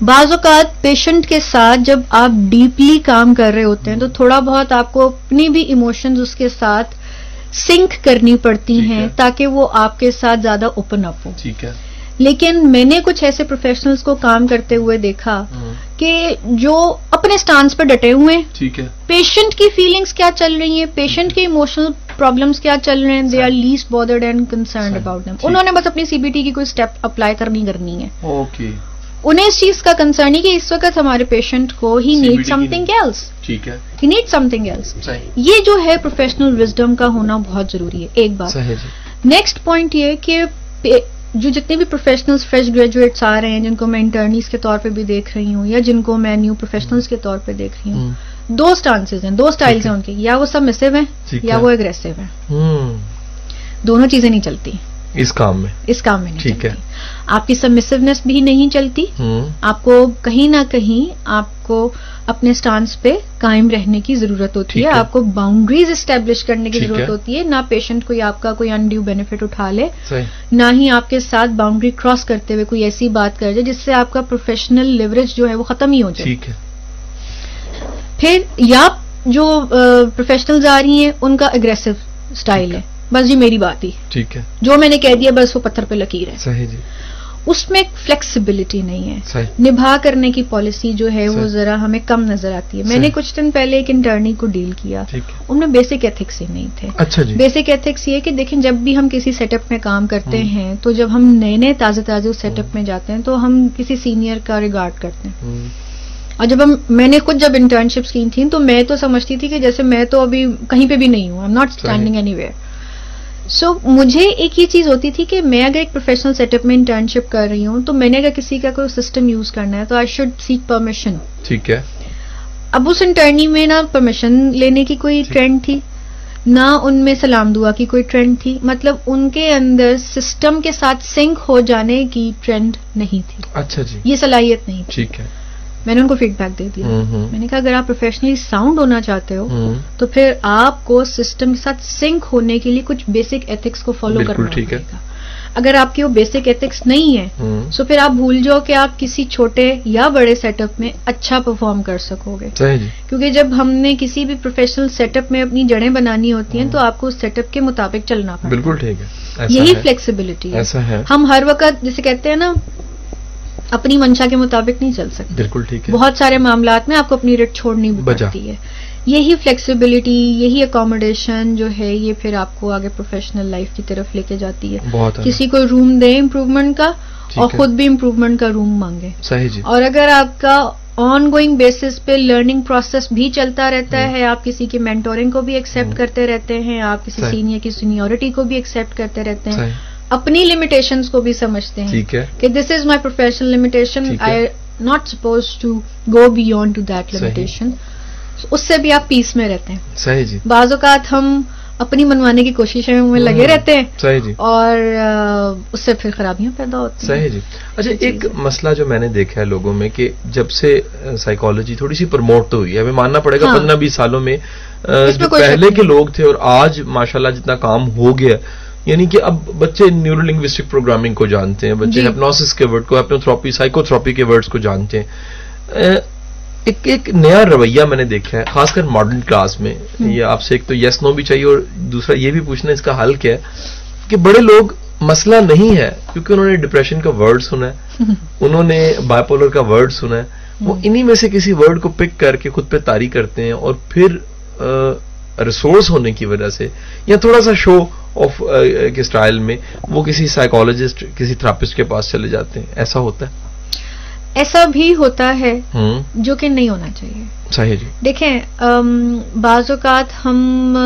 بعض اوقات پیشنٹ کے ساتھ جب آپ ڈیپلی کام کر رہے ہوتے ہیں تو تھوڑا بہت آپ کو اپنی بھی ایموشنز اس کے ساتھ سنک کرنی پڑتی ہیں۔ تاکہ وہ آپ کے ساتھ زیادہ اوپن اپ ہو۔ ٹھیک ہے۔ لیکن میں نے کچھ ایسے پروفیشنلز کو کام کرتے ہوئے دیکھا ہوں، کہ جو اپنے سٹانس پہ ڈٹے ہوئے ہیں۔ پیشنٹ کی فیلنگس کیا چل رہی ہیں؟ پیشنٹ کے ایموشنل پرابلمس کیا چل رہے ہیں؟ They are least bothered and concerned about them. انہوں نے بس اپنی سی بی ٹی کی کوئی اسٹیپ اپلائی کرنی کرنی ہے۔ اوکے انہیں اس چیز کا کنسرن ہے کہ اس وقت ہمارے پیشنٹ کو ہی نیڈ سم تھنگ ایلس ٹھیک ہے۔ He need something else یہ جو ہے پروفیشنل وزڈم کا ہونا بہت ضروری ہے۔ ایک بات۔ جی۔ نیکسٹ پوائنٹ یہ کہ جو جتنے بھی پروفیشنلز فریش گریجویٹس آ رہے ہیں جن کو میں انٹرنیز کے طور پہ بھی دیکھ رہی ہوں یا جن کو میں نیو پروفیشنلز کے طور پہ دیکھ رہی ہوں دو سٹانسز ہیں۔ دو سٹائلز۔ ہیں ان کے۔ یا وہ سب مسو ہیں یا۔ وہ اگریسو ہیں۔ دونوں چیزیں نہیں چلتی۔ اس کام میں۔ اس کام میں ٹھیک ہے۔ آپ کی سبمسونیس بھی نہیں چلتی۔ آپ کو کہیں نہ کہیں آپ کو اپنے سٹانس پہ قائم رہنے کی ضرورت ہوتی ہے۔ آپ کو باؤنڈریز اسٹیبلش کرنے کی ضرورت۔ ہوتی ہے۔ نہ پیشنٹ کوئی آپ کا کوئی انڈیو بینیفٹ اٹھا لے۔ نہ ہی آپ کے ساتھ باؤنڈری کراس کرتے ہوئے کوئی ایسی بات کر جائے جس سے آپ کا پروفیشنل لیوریج جو ہے وہ ختم ہی ہو جائے۔ ٹھیک ہے۔ پھر یا جو پروفیشنلز آ رہی ہیں ان کا اگریسو سٹائل ہے۔ بس جی میری بات ہی۔ ٹھیک ہے۔ جو میں نے کہہ دیا بس وہ پتھر پہ لکیر ہے۔ صحیح جی۔ اس میں فلیکسیبلٹی نہیں ہے۔ نبھا کرنے کی پالیسی جو ہے وہ۔ ذرا ہمیں کم نظر آتی ہے۔ میں نے۔ کچھ دن پہلے ایک انٹرنی کو ڈیل کیا۔ ان میں بیسک ایتھکس ہی نہیں تھے۔ اچھا جی۔ بیسک ایتھکس یہ کہ دیکھیں جب بھی ہم کسی سیٹ اپ میں کام کرتے۔ ہیں تو جب ہم نئے نئے تازے تازے اس سیٹ اپ میں جاتے ہیں تو ہم کسی سینئر کا ریگارڈ کرتے ہیں۔ اور جب ہم میں نے خود جب انٹرنشپس کی تھیں تو میں تو سمجھتی تھی کہ جیسے میں تو ابھی کہیں پہ بھی نہیں ہوں۔ I not standing anywhere so مجھے ایک یہ چیز ہوتی تھی کہ میں اگر ایک پروفیشنل سیٹ اپ میں انٹرنشپ کر رہی ہوں تو میں نے اگر کسی کا کوئی سسٹم یوز کرنا ہے تو آئی شوڈ سیک پرمیشن ٹھیک ہے۔ اب اس انٹرنی میں نہ پرمیشن لینے کی کوئی۔ ٹرینڈ تھی نہ ان میں سلام دعا کی کوئی ٹرینڈ تھی مطلب ان کے اندر سسٹم کے ساتھ سنک ہو جانے کی ٹرینڈ نہیں تھی۔ اچھا جی۔ یہ صلاحیت نہیں ٹھیک ہے۔ میں نے ان کو فیڈ بیک دے دیا۔ میں نے کہا اگر آپ پروفیشنلی ساؤنڈ ہونا چاہتے ہو تو پھر آپ کو سسٹم کے ساتھ سنک ہونے کے لیے کچھ بیسک ایتھکس کو فالو کرنا ٹھیک ہے۔ پڑے گا۔ اگر آپ کی وہ بیسک ایتھکس نہیں ہے تو پھر آپ بھول جاؤ کہ آپ کسی چھوٹے یا بڑے سیٹ اپ میں اچھا پرفارم کر سکو گے جی۔ کیونکہ جب ہم نے کسی بھی پروفیشنل سیٹ اپ میں اپنی جڑیں بنانی ہوتی ہیں تو آپ کو اس سیٹ اپ کے مطابق چلنا پڑتا بالکل ٹھیک ہے۔ یہی فلیکسیبلٹی ہے۔ ہم ہر وقت جسے کہتے ہیں نا اپنی منشا کے مطابق نہیں چل سکتے بالکل ٹھیک ہے۔ بہت سارے معاملات میں آپ کو اپنی ریٹ چھوڑنی۔ پڑتی ہے۔ یہی فلیکسیبلٹی یہی اکوموڈیشن جو ہے یہ پھر آپ کو آگے پروفیشنل لائف کی طرف لے کے جاتی ہے۔ ہے کسی کو روم دیں امپروومنٹ کا اور۔ خود بھی امپروومنٹ کا روم مانگے۔ صحیح جی۔ اور اگر آپ کا آن گوئنگ بیسس پہ لرننگ پروسیس بھی چلتا رہتا ہے آپ کسی کی مینٹورنگ کو بھی ایکسیپٹ کرتے رہتے ہیں آپ کسی۔ سینئر کی سینیورٹی کو بھی ایکسیپٹ کرتے رہتے ہیں۔ صحیح۔ اپنی لمیٹیشنس کو بھی سمجھتے ہیں ہے۔ کہ this is my professional limitation ہے۔ I not suppose to go beyond to that. Limitation اس سے بھی آپ پیس میں رہتے ہیں۔ صحیح جی۔ بعض اوقات ہم اپنی منوانے کی کوششیں میں لگے رہتے ہیں صحیح جی۔ اور اس سے پھر خرابیاں پیدا ہوتی ہیں۔ صحیح جی۔ اچھا ایک مسئلہ جو میں نے دیکھا ہے لوگوں میں کہ جب سے سائیکالوجی تھوڑی سی پروموٹ تو ہوئی ہے۔ ہمیں ماننا پڑے گا ہاں۔ پندرہ بیس سالوں میں جو پہلے۔ کے لوگ تھے اور آج ماشاءاللہ جتنا کام ہو گیا یعنی کہ اب بچے نیورو لنگوسٹک پروگرامنگ کو جانتے ہیں بچے جی۔ ہپنوسس کے ورڈ کو ہپنوتھراپی سائیکو تھراپی کے ورڈز کو جانتے ہیں۔ ایک ایک نیا رویہ میں نے دیکھا ہے خاص کر ماڈرن کلاس میں۔ یہ آپ سے ایک تو یس نو بھی چاہیے اور دوسرا یہ بھی پوچھنا اس کا حل کیا ہے؟ کہ بڑے لوگ مسئلہ نہیں ہے کیونکہ انہوں نے ڈپریشن کا ورڈ سنا ہے۔ انہوں نے بائپولر کا ورڈ سنا ہے۔ وہ انہی میں سے کسی ورڈ کو پک کر کے خود پہ تاری کرتے ہیں اور پھر ریسورس ہونے کی وجہ سے یا تھوڑا سا شو آف کے سٹائل میں وہ کسی سائیکالوجسٹ کسی تھراپسٹ کے پاس چلے جاتے ہیں. ایسا ہوتا ہے؟ ایسا بھی ہوتا ہے جو کہ نہیں ہونا چاہیے۔ صحیح جی۔ دیکھیں بعض اوقات ہم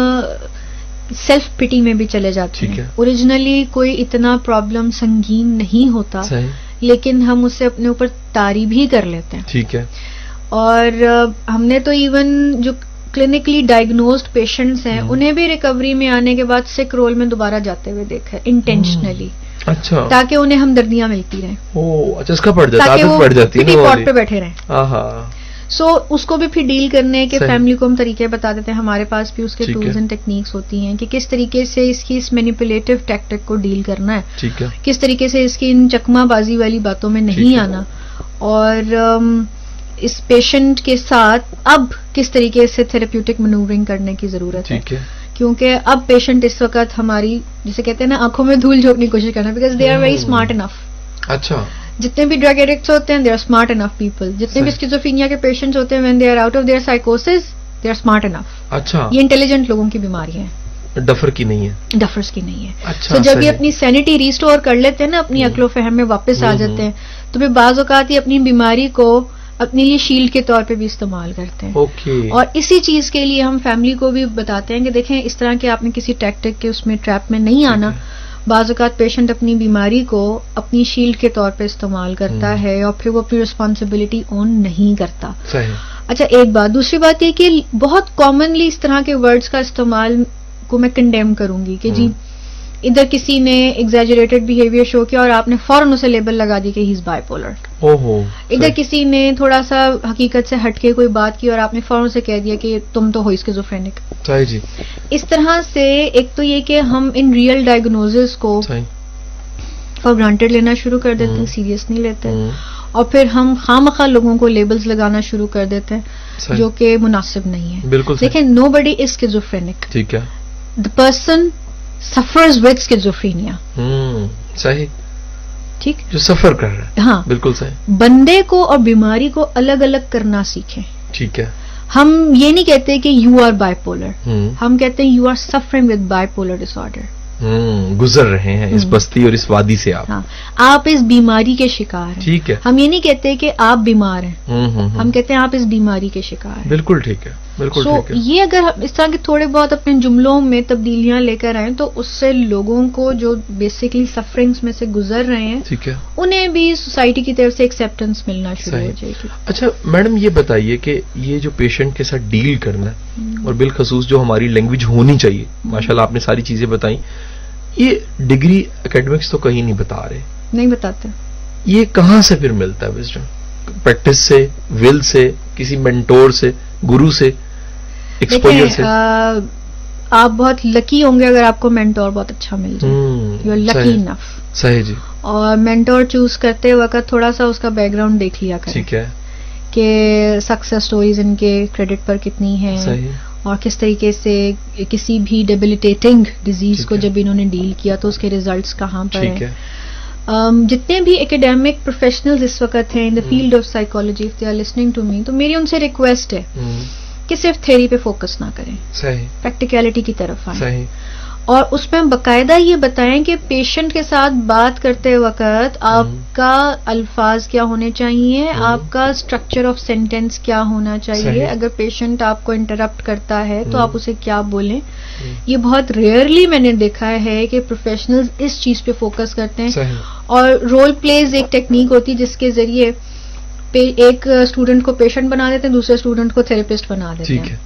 سیلف پٹی میں بھی چلے جاتے ہیں۔ اوریجنلی کوئی اتنا پرابلم سنگین نہیں ہوتا لیکن ہم اسے اپنے اوپر تاری بھی کر لیتے ہیں۔ ٹھیک ہے۔ اور ہم نے تو ایون جو کلینکلی ڈائگنوزڈ پیشنٹس ہیں۔ انہیں بھی ریکوری میں آنے کے بعد سک رول میں دوبارہ جاتے ہوئے دیکھا انٹینشنلی اچھا تاکہ انہیں ہمدردیاں ملتی رہیں۔ پہ بیٹھے رہیں سو اس کو بھی پھر ڈیل کرنے کے۔ فیملی کو ہم طریقے بتا دیتے ہیں ہمارے پاس بھی اس کے۔ ٹولز اینڈ ٹیکنیکس ہوتی ہیں کہ کس طریقے سے اس کی اس مینیپولیٹو ٹیکٹک کو ڈیل کرنا ہے کس طریقے سے اس کی ان چکما بازی والی باتوں میں نہیں۔ آنا اور اس پیشنٹ کے ساتھ اب کس طریقے سے تھراپیوٹک منورنگ کرنے کی ضرورت ہے؟ کیونکہ اب پیشنٹ اس وقت ہماری جسے کہتے ہیں نا آنکھوں میں دھول جھونکنے کی کوشش کرنا because they are very. Smart enough اچھا۔ جتنے بھی ڈرگ ایڈکٹس ہوتے ہیں they are smart enough people جتنے بھی۔ اسکیزوفینیا کے پیشنٹس ہوتے ہیں when they are out of their سائیکوسز they are smart enough اچھا۔ یہ انٹیلیجنٹ لوگوں کی بیماری ہے ڈفر کی نہیں ہے۔ ڈفرس کی نہیں ہے۔ اچھا تو جب صحیح۔ یہ اپنی سینیٹی ریسٹور کر لیتے ہیں نا اپنی ہوں۔ عقل و فہم میں واپس آ ہوں، جاتے ہیں تو پھر بعض اوقات یہ اپنی بیماری کو اپنے لیے شیلڈ کے طور پہ بھی استعمال کرتے ہیں۔ اوکے اور اسی چیز کے لیے ہم فیملی کو بھی بتاتے ہیں کہ دیکھیں اس طرح کے آپ نے کسی ٹیکٹک کے اس میں ٹریپ میں نہیں آنا۔ بعض اوقات پیشنٹ اپنی بیماری کو اپنی شیلڈ کے طور پہ استعمال کرتا ہوں۔ ہے اور پھر وہ اپنی رسپانسبلٹی اون نہیں کرتا۔ صحیح۔ اچھا ایک بات دوسری بات یہ کہ بہت کامنلی اس طرح کے ورڈز کا استعمال کو میں کنڈیم کروں گی کہ جی ہوں۔ ادھر کسی نے ایگزیجریٹڈ بہیویئر شو کیا اور آپ نے فوراً اسے لیبل لگا دی کہ ہی از بائی پولر ادھر کسی نے تھوڑا سا حقیقت سے ہٹ کے کوئی بات کی اور آپ نے فوراً سے کہہ دیا کہ تم تو ہو اسکیزوفرینک صحیح جی۔ اس طرح سے ایک تو یہ کہ ہم ان ریئل ڈائگنوز کو فار گرانٹیڈ لینا شروع کر دیتے ہیں۔ سیریس نہیں لیتے۔ اور پھر ہم خواہ مخواہ لوگوں کو لیبلز لگانا شروع کر دیتے ہیں جو کہ مناسب نہیں ہے۔ بالکل دیکھیں نو بڈی از اسکیزوفرینک ٹھیک ہے۔ The person suffers with schizophrenia ہوں صحیح۔ ٹھیک جو سفر کر رہا ہے ہاں۔ بالکل صحیح۔ بندے کو اور بیماری کو الگ الگ کرنا سیکھیں۔ ٹھیک ہے۔ ہم یہ نہیں کہتے کہ یو آر بائی پولر ہم کہتے ہیں you are suffering with bipolar disorder گزر رہے ہیں اس۔ بستی اور اس وادی سے آپ۔ ہاں۔ آپ اس بیماری کے شکار ہیں۔ ٹھیک ہے۔ ہم یہ نہیں کہتے کہ آپ بیمار ہیں۔ ہم کہتے ہیں آپ اس بیماری کے شکار ہیں۔ بالکل ٹھیک ہے۔ بالکل یہ اگر ہم اس طرح کے تھوڑے بہت اپنے جملوں میں تبدیلیاں لے کر آئیں تو اس سے لوگوں کو جو بیسکلی سفرنگس میں سے گزر رہے ہیں ٹھیک ہے۔ انہیں بھی سوسائٹی کی طرف سے ایکسیپٹنس ملنا شروع ہو۔ جائے گی۔ اچھا میڈم یہ بتائیے کہ یہ جو پیشنٹ کے ساتھ ڈیل کرنا اور بالخصوص جو ہماری لینگویج ہونی چاہیے ماشاءاللہ آپ نے ساری چیزیں بتائیں یہ ڈگری اکیڈمکس تو کہیں نہیں بتا رہے۔ نہیں بتاتے۔ یہ کہاں سے پھر ملتا ہے وزڈم پریکٹس سے ول سے کسی مینٹور سے گرو سے؟ ایکسپوجر سے آپ بہت لکی ہوں گے اگر آپ کو مینٹور بہت اچھا مل جائے۔ یو آر لکی انف صحیح جی۔ اور مینٹور چوز کرتے وقت تھوڑا سا اس کا بیک گراؤنڈ دیکھ لیا کریں۔ ٹھیک ہے۔ کہ سکسیس سٹوریز ان کے کریڈٹ پر کتنی ہیں۔ اور کس طریقے سے کسی بھی ڈیبلیٹیٹنگ ڈیزیز کو۔ جب انہوں نے ڈیل کیا تو اس کے ریزلٹس کہاں پر ہیں۔ Um, جتنے بھی اکیڈیمک پروفیشنلز اس وقت ہیں in the. Field of psychology they are listening to me تو میری ان سے ریکویسٹ ہے۔ ہوں، کہ صرف تھیری پہ فوکس نہ کریں۔ صحیح۔ پریکٹیکلٹی کی طرف آئیں۔ صحیح۔ اور اس میں باقاعدہ یہ بتائیں کہ پیشنٹ کے ساتھ بات کرتے وقت آپ ہم۔ کا الفاظ کیا ہونے چاہیے؟ ہم۔ آپ کا اسٹرکچر آف سینٹینس کیا ہونا چاہیے۔ اگر پیشنٹ آپ کو انٹرپٹ کرتا ہے تو ہم۔ آپ اسے کیا بولیں؟ یہ بہت ریئرلی میں نے دیکھا ہے کہ پروفیشنلز اس چیز پہ فوکس کرتے ہیں۔ اور رول پلیز ایک ٹیکنیک ہوتی جس کے ذریعے ایک اسٹوڈنٹ کو پیشنٹ بنا دیتے ہیں دوسرے اسٹوڈنٹ کو تھراپسٹ بنا دیتے ہیں۔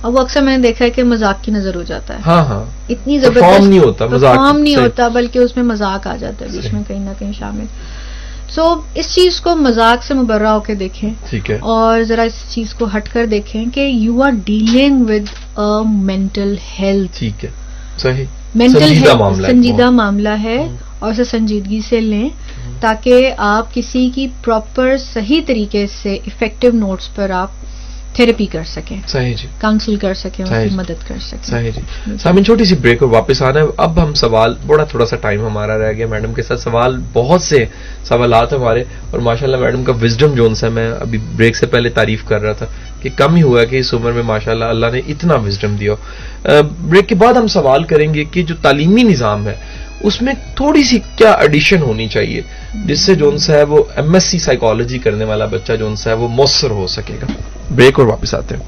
اور وہ اکثر میں نے دیکھا ہے کہ مذاق کی نظر ہو جاتا ہے۔ ہاں ہاں۔ اتنی زبردست نہیں ہوتا، perform نہیں۔ ہوتا بلکہ اس میں مذاق آ جاتا ہے بیچ۔ میں کہیں نہ کہیں شامل۔ سو اس چیز کو مذاق سے مبرہ ہو کے دیکھیں۔ اور ذرا اس چیز کو ہٹ کر دیکھیں کہ you are dealing with mental health ٹھیک ہے۔ صحیح۔ مینٹل سنجیدہ معاملہ ہے۔ سنجیدہ بہت۔ معاملہ ہے۔ ہم۔ اور اسے سنجیدگی سے لیں۔ تاکہ آپ کسی کی پراپر صحیح طریقے سے افیکٹو نوٹس پر آپ تھراپی کر سکیں۔ صحیح جی۔ کاؤنسل کر سکیں کی جی۔ مدد کر سکیں۔ صحیح جی۔ سامن چھوٹی سی بریک اور واپس آنا ہے۔ اب ہم سوال بڑا تھوڑا سا ٹائم ہمارا رہ گیا میڈم کے ساتھ۔ سوال بہت سے سوالات ہمارے۔ اور ماشاءاللہ میڈم کا وزڈم جون سا میں ابھی بریک سے پہلے تعریف کر رہا تھا کہ کم ہی ہوا کہ اس عمر میں ماشاءاللہ اللہ نے اتنا وزڈم دیا۔ بریک کے بعد ہم سوال کریں گے کہ جو تعلیمی نظام ہے اس میں تھوڑی سی کیا ایڈیشن ہونی چاہیے، جس سے جون سا ہے وہ ایم ایس سی سائیکالوجی کرنے والا بچہ جون سا ہے وہ مؤثر ہو سکے گا۔ بریک اور واپس آتے ہیں۔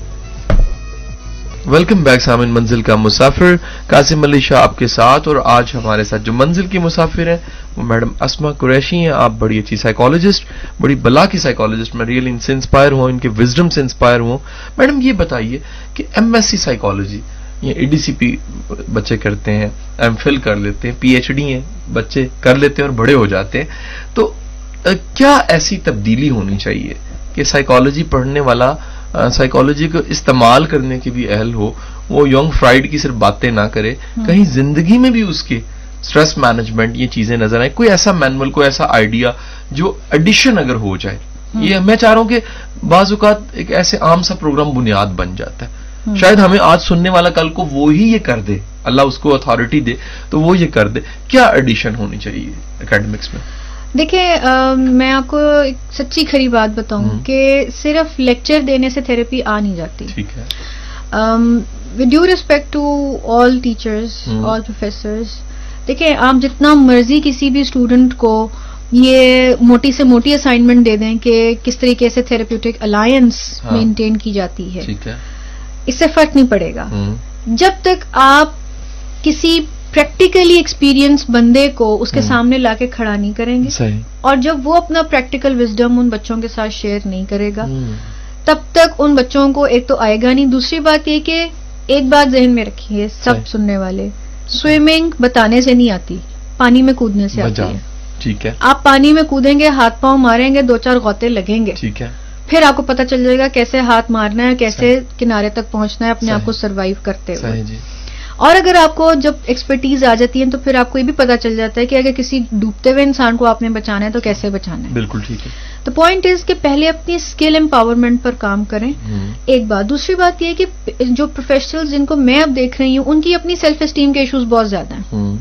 ویلکم بیک سامن منزل کا مسافر، قاسم علی شاہ آپ کے ساتھ، اور آج ہمارے ساتھ جو منزل کی مسافر ہیں، وہ میڈم اسما قریشی ہیں۔ آپ بڑی اچھی سائیکالوجسٹ بڑی بلا کی سائیکالوجسٹ میں ریئلی ان سے انسپائر ہوں، ان کے وزڈم سے انسپائر ہوں۔ میڈم یہ بتائیے کہ ایم ایس سی سائیکالوجی یہ ای ڈی سی پی بچے کرتے ہیں ایم فل کر لیتے ہیں پی ایچ ڈی ہیں بچے کر لیتے ہیں اور بڑے ہو جاتے ہیں. تو کیا ایسی تبدیلی ہونی چاہیے کہ سائیکالوجی پڑھنے والا سائیکالوجی کو استعمال کرنے کے بھی اہل ہو وہ یونگ فرائیڈ کی صرف باتیں نہ کرے کہیں زندگی میں بھی اس کے سٹریس مینجمنٹ یہ چیزیں نظر آئیں. کوئی ایسا مینول کوئی ایسا آئیڈیا جو ایڈیشن اگر ہو جائے. یہ میں چاہ رہا ہوں کہ بعض اوقات ایک ایسے عام سا پروگرام بنیاد بن جاتا ہے. شاید ہمیں آج سننے والا کل کو وہی یہ کر دے۔ اللہ اس کو اتھارٹی دے تو وہ یہ کر دے۔ کیا ایڈیشن ہونی چاہیے اکیڈمکس میں؟ دیکھیں میں آپ کو ایک سچی کھری بات بتاؤں۔ کہ صرف لیکچر دینے سے تھراپی آ نہیں جاتی۔ ٹھیک ہے۔ With due respect to all teachers ہم۔ آل پروفیسرز دیکھیں آپ جتنا مرضی کسی بھی اسٹوڈنٹ کو یہ موٹی سے موٹی اسائنمنٹ دے دیں کہ کس طریقے سے تھراپیوٹک الائنس۔ مینٹین کی جاتی ہے۔ ٹھیک ہے۔ اس سے فرق نہیں پڑے گا۔ جب تک آپ کسی پریکٹیکلی ایکسپیرئنس بندے کو اس کے۔ سامنے لا کے کھڑا نہیں کریں گے اور جب وہ اپنا پریکٹیکل وزڈم ان بچوں کے ساتھ شیئر نہیں کرے گا تب تک ان بچوں کو ایک تو آئے گا نہیں۔ دوسری بات یہ کہ ایک بات ذہن میں رکھیے سب۔ سننے والے سوئمنگ بتانے سے نہیں آتی پانی میں کودنے سے آتی ہے۔ ٹھیک ہے۔ آپ پانی میں کودیں گے ہاتھ پاؤں ماریں گے دو چار غوطے لگیں گے۔ ٹھیک ہے۔ پھر آپ کو پتا چل جائے گا کیسے ہاتھ مارنا ہے کیسے کنارے تک پہنچنا ہے اپنے آپ کو سروائیو کرتے ہوئے۔ جی۔ اور اگر آپ کو جب ایکسپرٹیز آ جاتی ہے تو پھر آپ کو یہ بھی پتا چل جاتا ہے کہ اگر کسی ڈوبتے ہوئے انسان کو آپ نے بچانا ہے تو کیسے بچانا ہے۔ بالکل ٹھیک ہے۔ تو پوائنٹ از کہ پہلے اپنی اسکل امپاورمنٹ پر کام کریں۔ ایک بات دوسری بات یہ کہ جو پروفیشنل جن کو میں اب دیکھ رہی ہوں ان کی اپنی سیلف اسٹیم کے ایشوز بہت زیادہ ہیں۔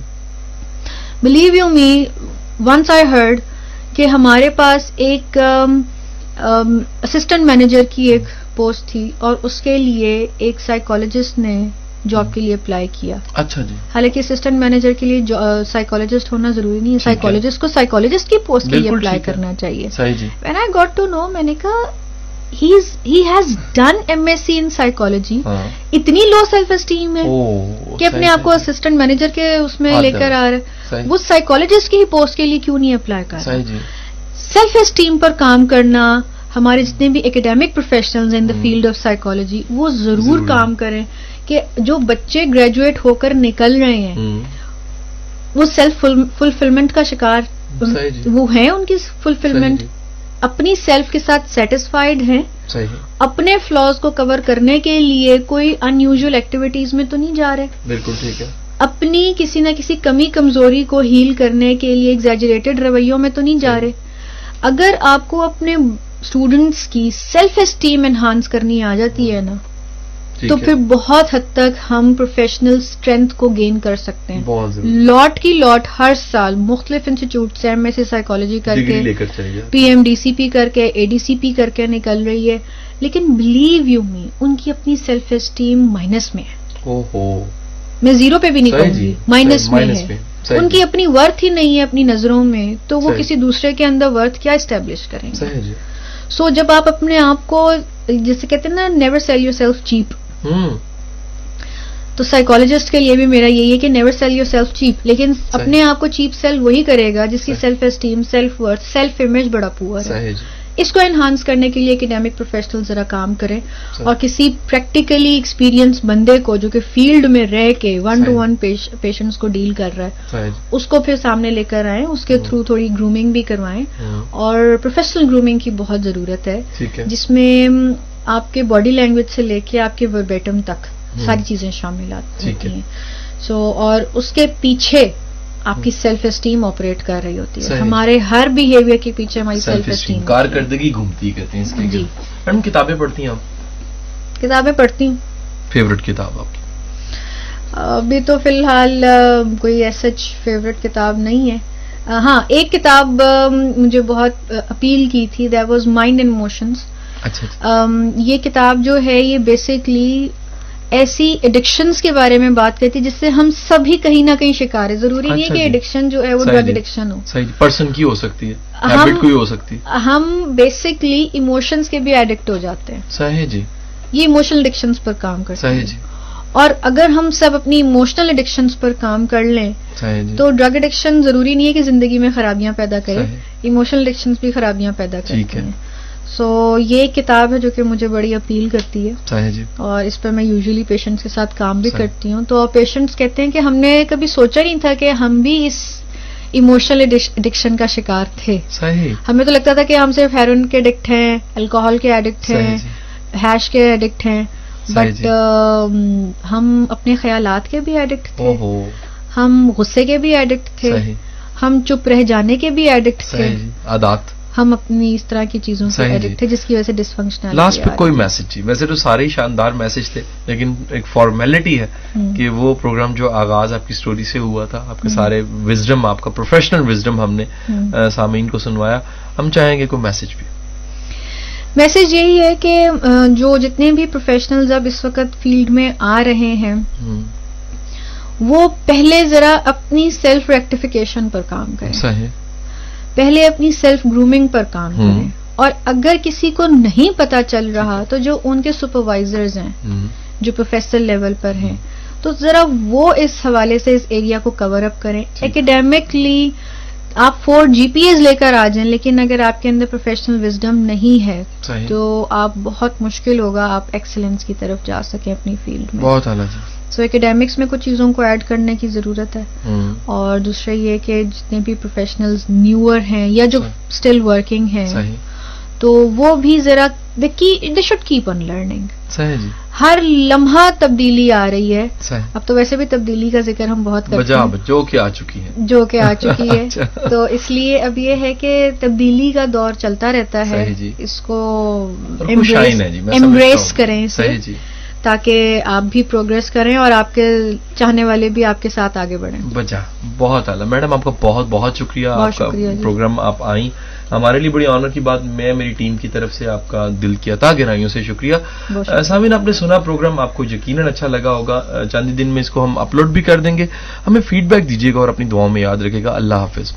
Believe you me once I heard کہ ہمارے پاس ایک اسسٹنٹ مینیجر کی ایک پوسٹ تھی اور اس کے لیے ایک سائیکولوجسٹ نے جاب کے لیے اپلائی کیا۔ اچھا جی۔ حالانکہ اسسٹنٹ مینیجر کے لیے سائیکولوجسٹ ہونا ضروری نہیں ہے۔ سائیکولوجسٹ کو سائیکولوجسٹ کی پوسٹ کے لیے اپلائی کرنا چاہیے۔ When I got to know میں نے کہا he has done M S C in psychology اتنی لو سیلف اسٹیم ہے کہ اپنے آپ کو اسسٹنٹ مینیجر کے اس میں لے کر آ رہے وہ سائیکولوجسٹ کی ہی پوسٹ کے لیے کیوں نہیں اپلائی کر سیلف اسٹیم پر کام کرنا ہمارے جتنے بھی academic professional in the field of psychology وہ ضرور کام کریں کہ جو بچے گریجویٹ ہو کر نکل رہے ہیں وہ سیلف فلفلمنٹ کا شکار جی۔ وہ ہیں ان کی فلفلمنٹ جی۔ اپنی سیلف کے ساتھ سیٹسفائڈ ہیں؟ اپنے فلاز کو کور کرنے کے لیے کوئی ان یوژل ایکٹیویٹیز میں تو نہیں جا رہے؟ بالکل ٹھیک ہے۔ اپنی کسی نہ کسی کمی کمزوری کو ہیل کرنے کے لیے ایگزیجریٹڈ رویوں میں تو نہیں جا رہے؟ اگر آپ کو اپنے اسٹوڈنٹس کی سیلف اسٹیم انہانس کرنی آ جاتی ہے نا تو پھر بہت حد تک ہم پروفیشنل اسٹرینتھ کو گین کر سکتے ہیں۔ لاٹ کی لاٹ ہر سال مختلف انسٹیٹیوٹ سے ایم ایس سی سائیکالوجی کر کے پی ایم ڈی سی پی کر کے اے ڈی سی پی کر کے نکل رہی ہے۔ لیکن بلیو یو می ان کی اپنی سیلف اسٹیم مائنس میں ہے۔ میں زیرو پہ بھی نہیں کہوں گی مائنس میں ہے۔ ان کی اپنی ورتھ ہی نہیں ہے اپنی نظروں میں تو وہ کسی دوسرے کے اندر ورتھ کیا اسٹیبلش کریں گے؟ سو جب آپ اپنے آپ کو جیسے کہتے ہیں نا never sell yourself cheap تو سائیکولوجسٹ کے لیے بھی میرا یہی ہے کہ never sell yourself cheap لیکن اپنے آپ کو چیپ سیل وہی کرے گا جس کی self esteem self worth self image بڑا پور ہے اس کو انہانس کرنے کے لیے اکیڈیمک پروفیشنل ذرا کام کریں اور کسی پریکٹیکلی ایکسپیرینس بندے کو جو کہ فیلڈ میں رہ کے ون ٹو ون پیشنٹس کو ڈیل کر رہا ہے اس کو پھر سامنے لے کر آئیں اس کے تھرو تھوڑی گرومنگ بھی کروائیں اور پروفیشنل گرومنگ کی بہت ضرورت ہے جس میں آپ کے باڈی لینگویج سے لے کے آپ کے وربیٹم تک ساری چیزیں شامل آتی ہیں۔ سو اور اس کے پیچھے آپ کی سیلف اسٹیم آپریٹ کر رہی ہوتی ہے۔ ہمارے ہر بہیویئر کے پیچھے ہماری سیلف اسٹیم کارکردگی گھومتی کہتے ہیں اس کے جی۔ میڈم کتابیں پڑھتی ہیں آپ؟ کتابیں پڑھتی ہوں۔ فیوریٹ کتاب آپ کی؟ ابھی تو فی الحال کوئی ایسچ فیوریٹ کتاب نہیں ہے۔ ہاں ایک کتاب مجھے بہت اپیل کی تھی that was mind and emotions یہ کتاب جو ہے یہ بیسکلی ایسی ایڈکشنز کے بارے میں بات کرتی ہے جس سے ہم سبھی کہیں نہ کہیں شکار ہے ضروری نہیں ہے کہ ایڈکشن جو ہے وہ ڈرگ ایڈکشن ہو۔ پرسن کی ہو سکتی ہے۔ ہم بیسکلی ایموشنز کے بھی ایڈکٹ ہو جاتے ہیں۔ صحیح جی۔ یہ ایموشنل ایڈکشنز پر کام کرتے ہیں۔ جی۔ اور اگر ہم سب اپنی ایموشنل ایڈکشنز پر کام کر لیں جی۔ تو ڈرگ ایڈکشن ضروری نہیں ہے کہ زندگی میں خرابیاں پیدا کرے ایموشنل ایڈکشنز بھی خرابیاں پیدا کرتے ہیں۔ سو یہ کتاب ہے جو کہ مجھے بڑی اپیل کرتی ہے جی. اور اس پہ میں یوزلی پیشنٹس کے ساتھ کام بھی کرتی ہوں. تو پیشنٹس کہتے ہیں کہ ہم نے کبھی سوچا نہیں تھا کہ ہم بھی اس ایموشنل ایڈکشن کا شکار تھے. ہمیں تو لگتا تھا کہ ہم صرف ہیروئن کے ایڈکٹ ہیں الکوہل کے ایڈکٹ ہیں ہیش کے ایڈکٹ ہیں. بٹ جی۔ ہم اپنے خیالات کے بھی ایڈکٹ تھے. ہم غصے کے بھی ایڈکٹ تھے. ہم چپ رہ جانے کے بھی ایڈکٹ تھے. عادات. ہم اپنی اس طرح کی چیزوں سے ایڈکٹ جی۔ تھے جس کی وجہ سے ڈسفنکشن لاسٹ پہ کوئی میسج تھی۔ ویسے تو سارے ہی شاندار میسج تھے لیکن ایک فارمیلٹی ہے کہ وہ پروگرام جو آغاز آپ کی سٹوری سے ہوا تھا آپ کے سارے وزڈم آپ کا پروفیشنل وزڈم ہم نے سامعین کو سنوایا۔ ہم چاہیں گے کوئی میسج بھی۔ میسج یہی ہے کہ جو جتنے بھی پروفیشنلز اب اس وقت فیلڈ میں آ رہے ہیں وہ پہلے ذرا اپنی سیلف ریکٹیفیکیشن پر کام کریں۔ صحیح۔ پہلے اپنی سیلف گرومنگ پر کام کریں۔ اور اگر کسی کو نہیں پتا چل رہا تو جو ان کے سپروائزرز ہیں جو پروفیسر لیول پر ہیں تو ذرا وہ اس حوالے سے اس ایریا کو کور اپ کریں۔ اکیڈیمکلی آپ فور جی پی ایز لے کر آ جائیں لیکن اگر آپ کے اندر پروفیشنل وزڈم نہیں ہے تو آپ بہت مشکل ہوگا آپ ایکسلنس کی طرف جا سکیں اپنی فیلڈ میں۔ بہت جی۔ سو اکیڈیمکس میں کچھ چیزوں کو ایڈ کرنے کی ضرورت ہے. اور دوسرا یہ کہ جتنے بھی پروفیشنلز نیور ہیں یا جو۔ اسٹل ورکنگ ہیں تو وہ بھی ذرا they should keep on learning ہر لمحہ تبدیلی آ رہی ہے. اب تو ویسے بھی تبدیلی کا ذکر ہم بہت کرتے ہیں. جو کہ آ چکی ہے. جو کہ آ چکی ہے. اچھا۔ تو اس لیے اب یہ ہے کہ تبدیلی کا دور چلتا رہتا ہے. جی۔ اس کو ہے جی۔ کریں اسے. صحیح جی. تاکہ آپ بھی پروگرس کریں اور آپ کے چاہنے والے بھی آپ کے ساتھ آگے بڑھیں۔ بجا بہت اعلیٰ۔ میڈم آپ کا بہت بہت شکریہ۔ بہت شکریہ جی۔ پروگرام آپ آئیں۔ ہمارے لیے بڑی آنر کی بات میں میری ٹیم کی طرف سے آپ کا دل کی عطا گہرائیوں سے شکریہ۔ سامعین آپ نے سنا پروگرام آپ کو یقیناً اچھا لگا ہوگا۔ چاند ہی دن میں اس کو ہم اپلوڈ بھی کر دیں گے۔ ہمیں فیڈ بیک دیجیے گا اور اپنی دعاؤں میں یاد رکھے گا۔ اللہ حافظ۔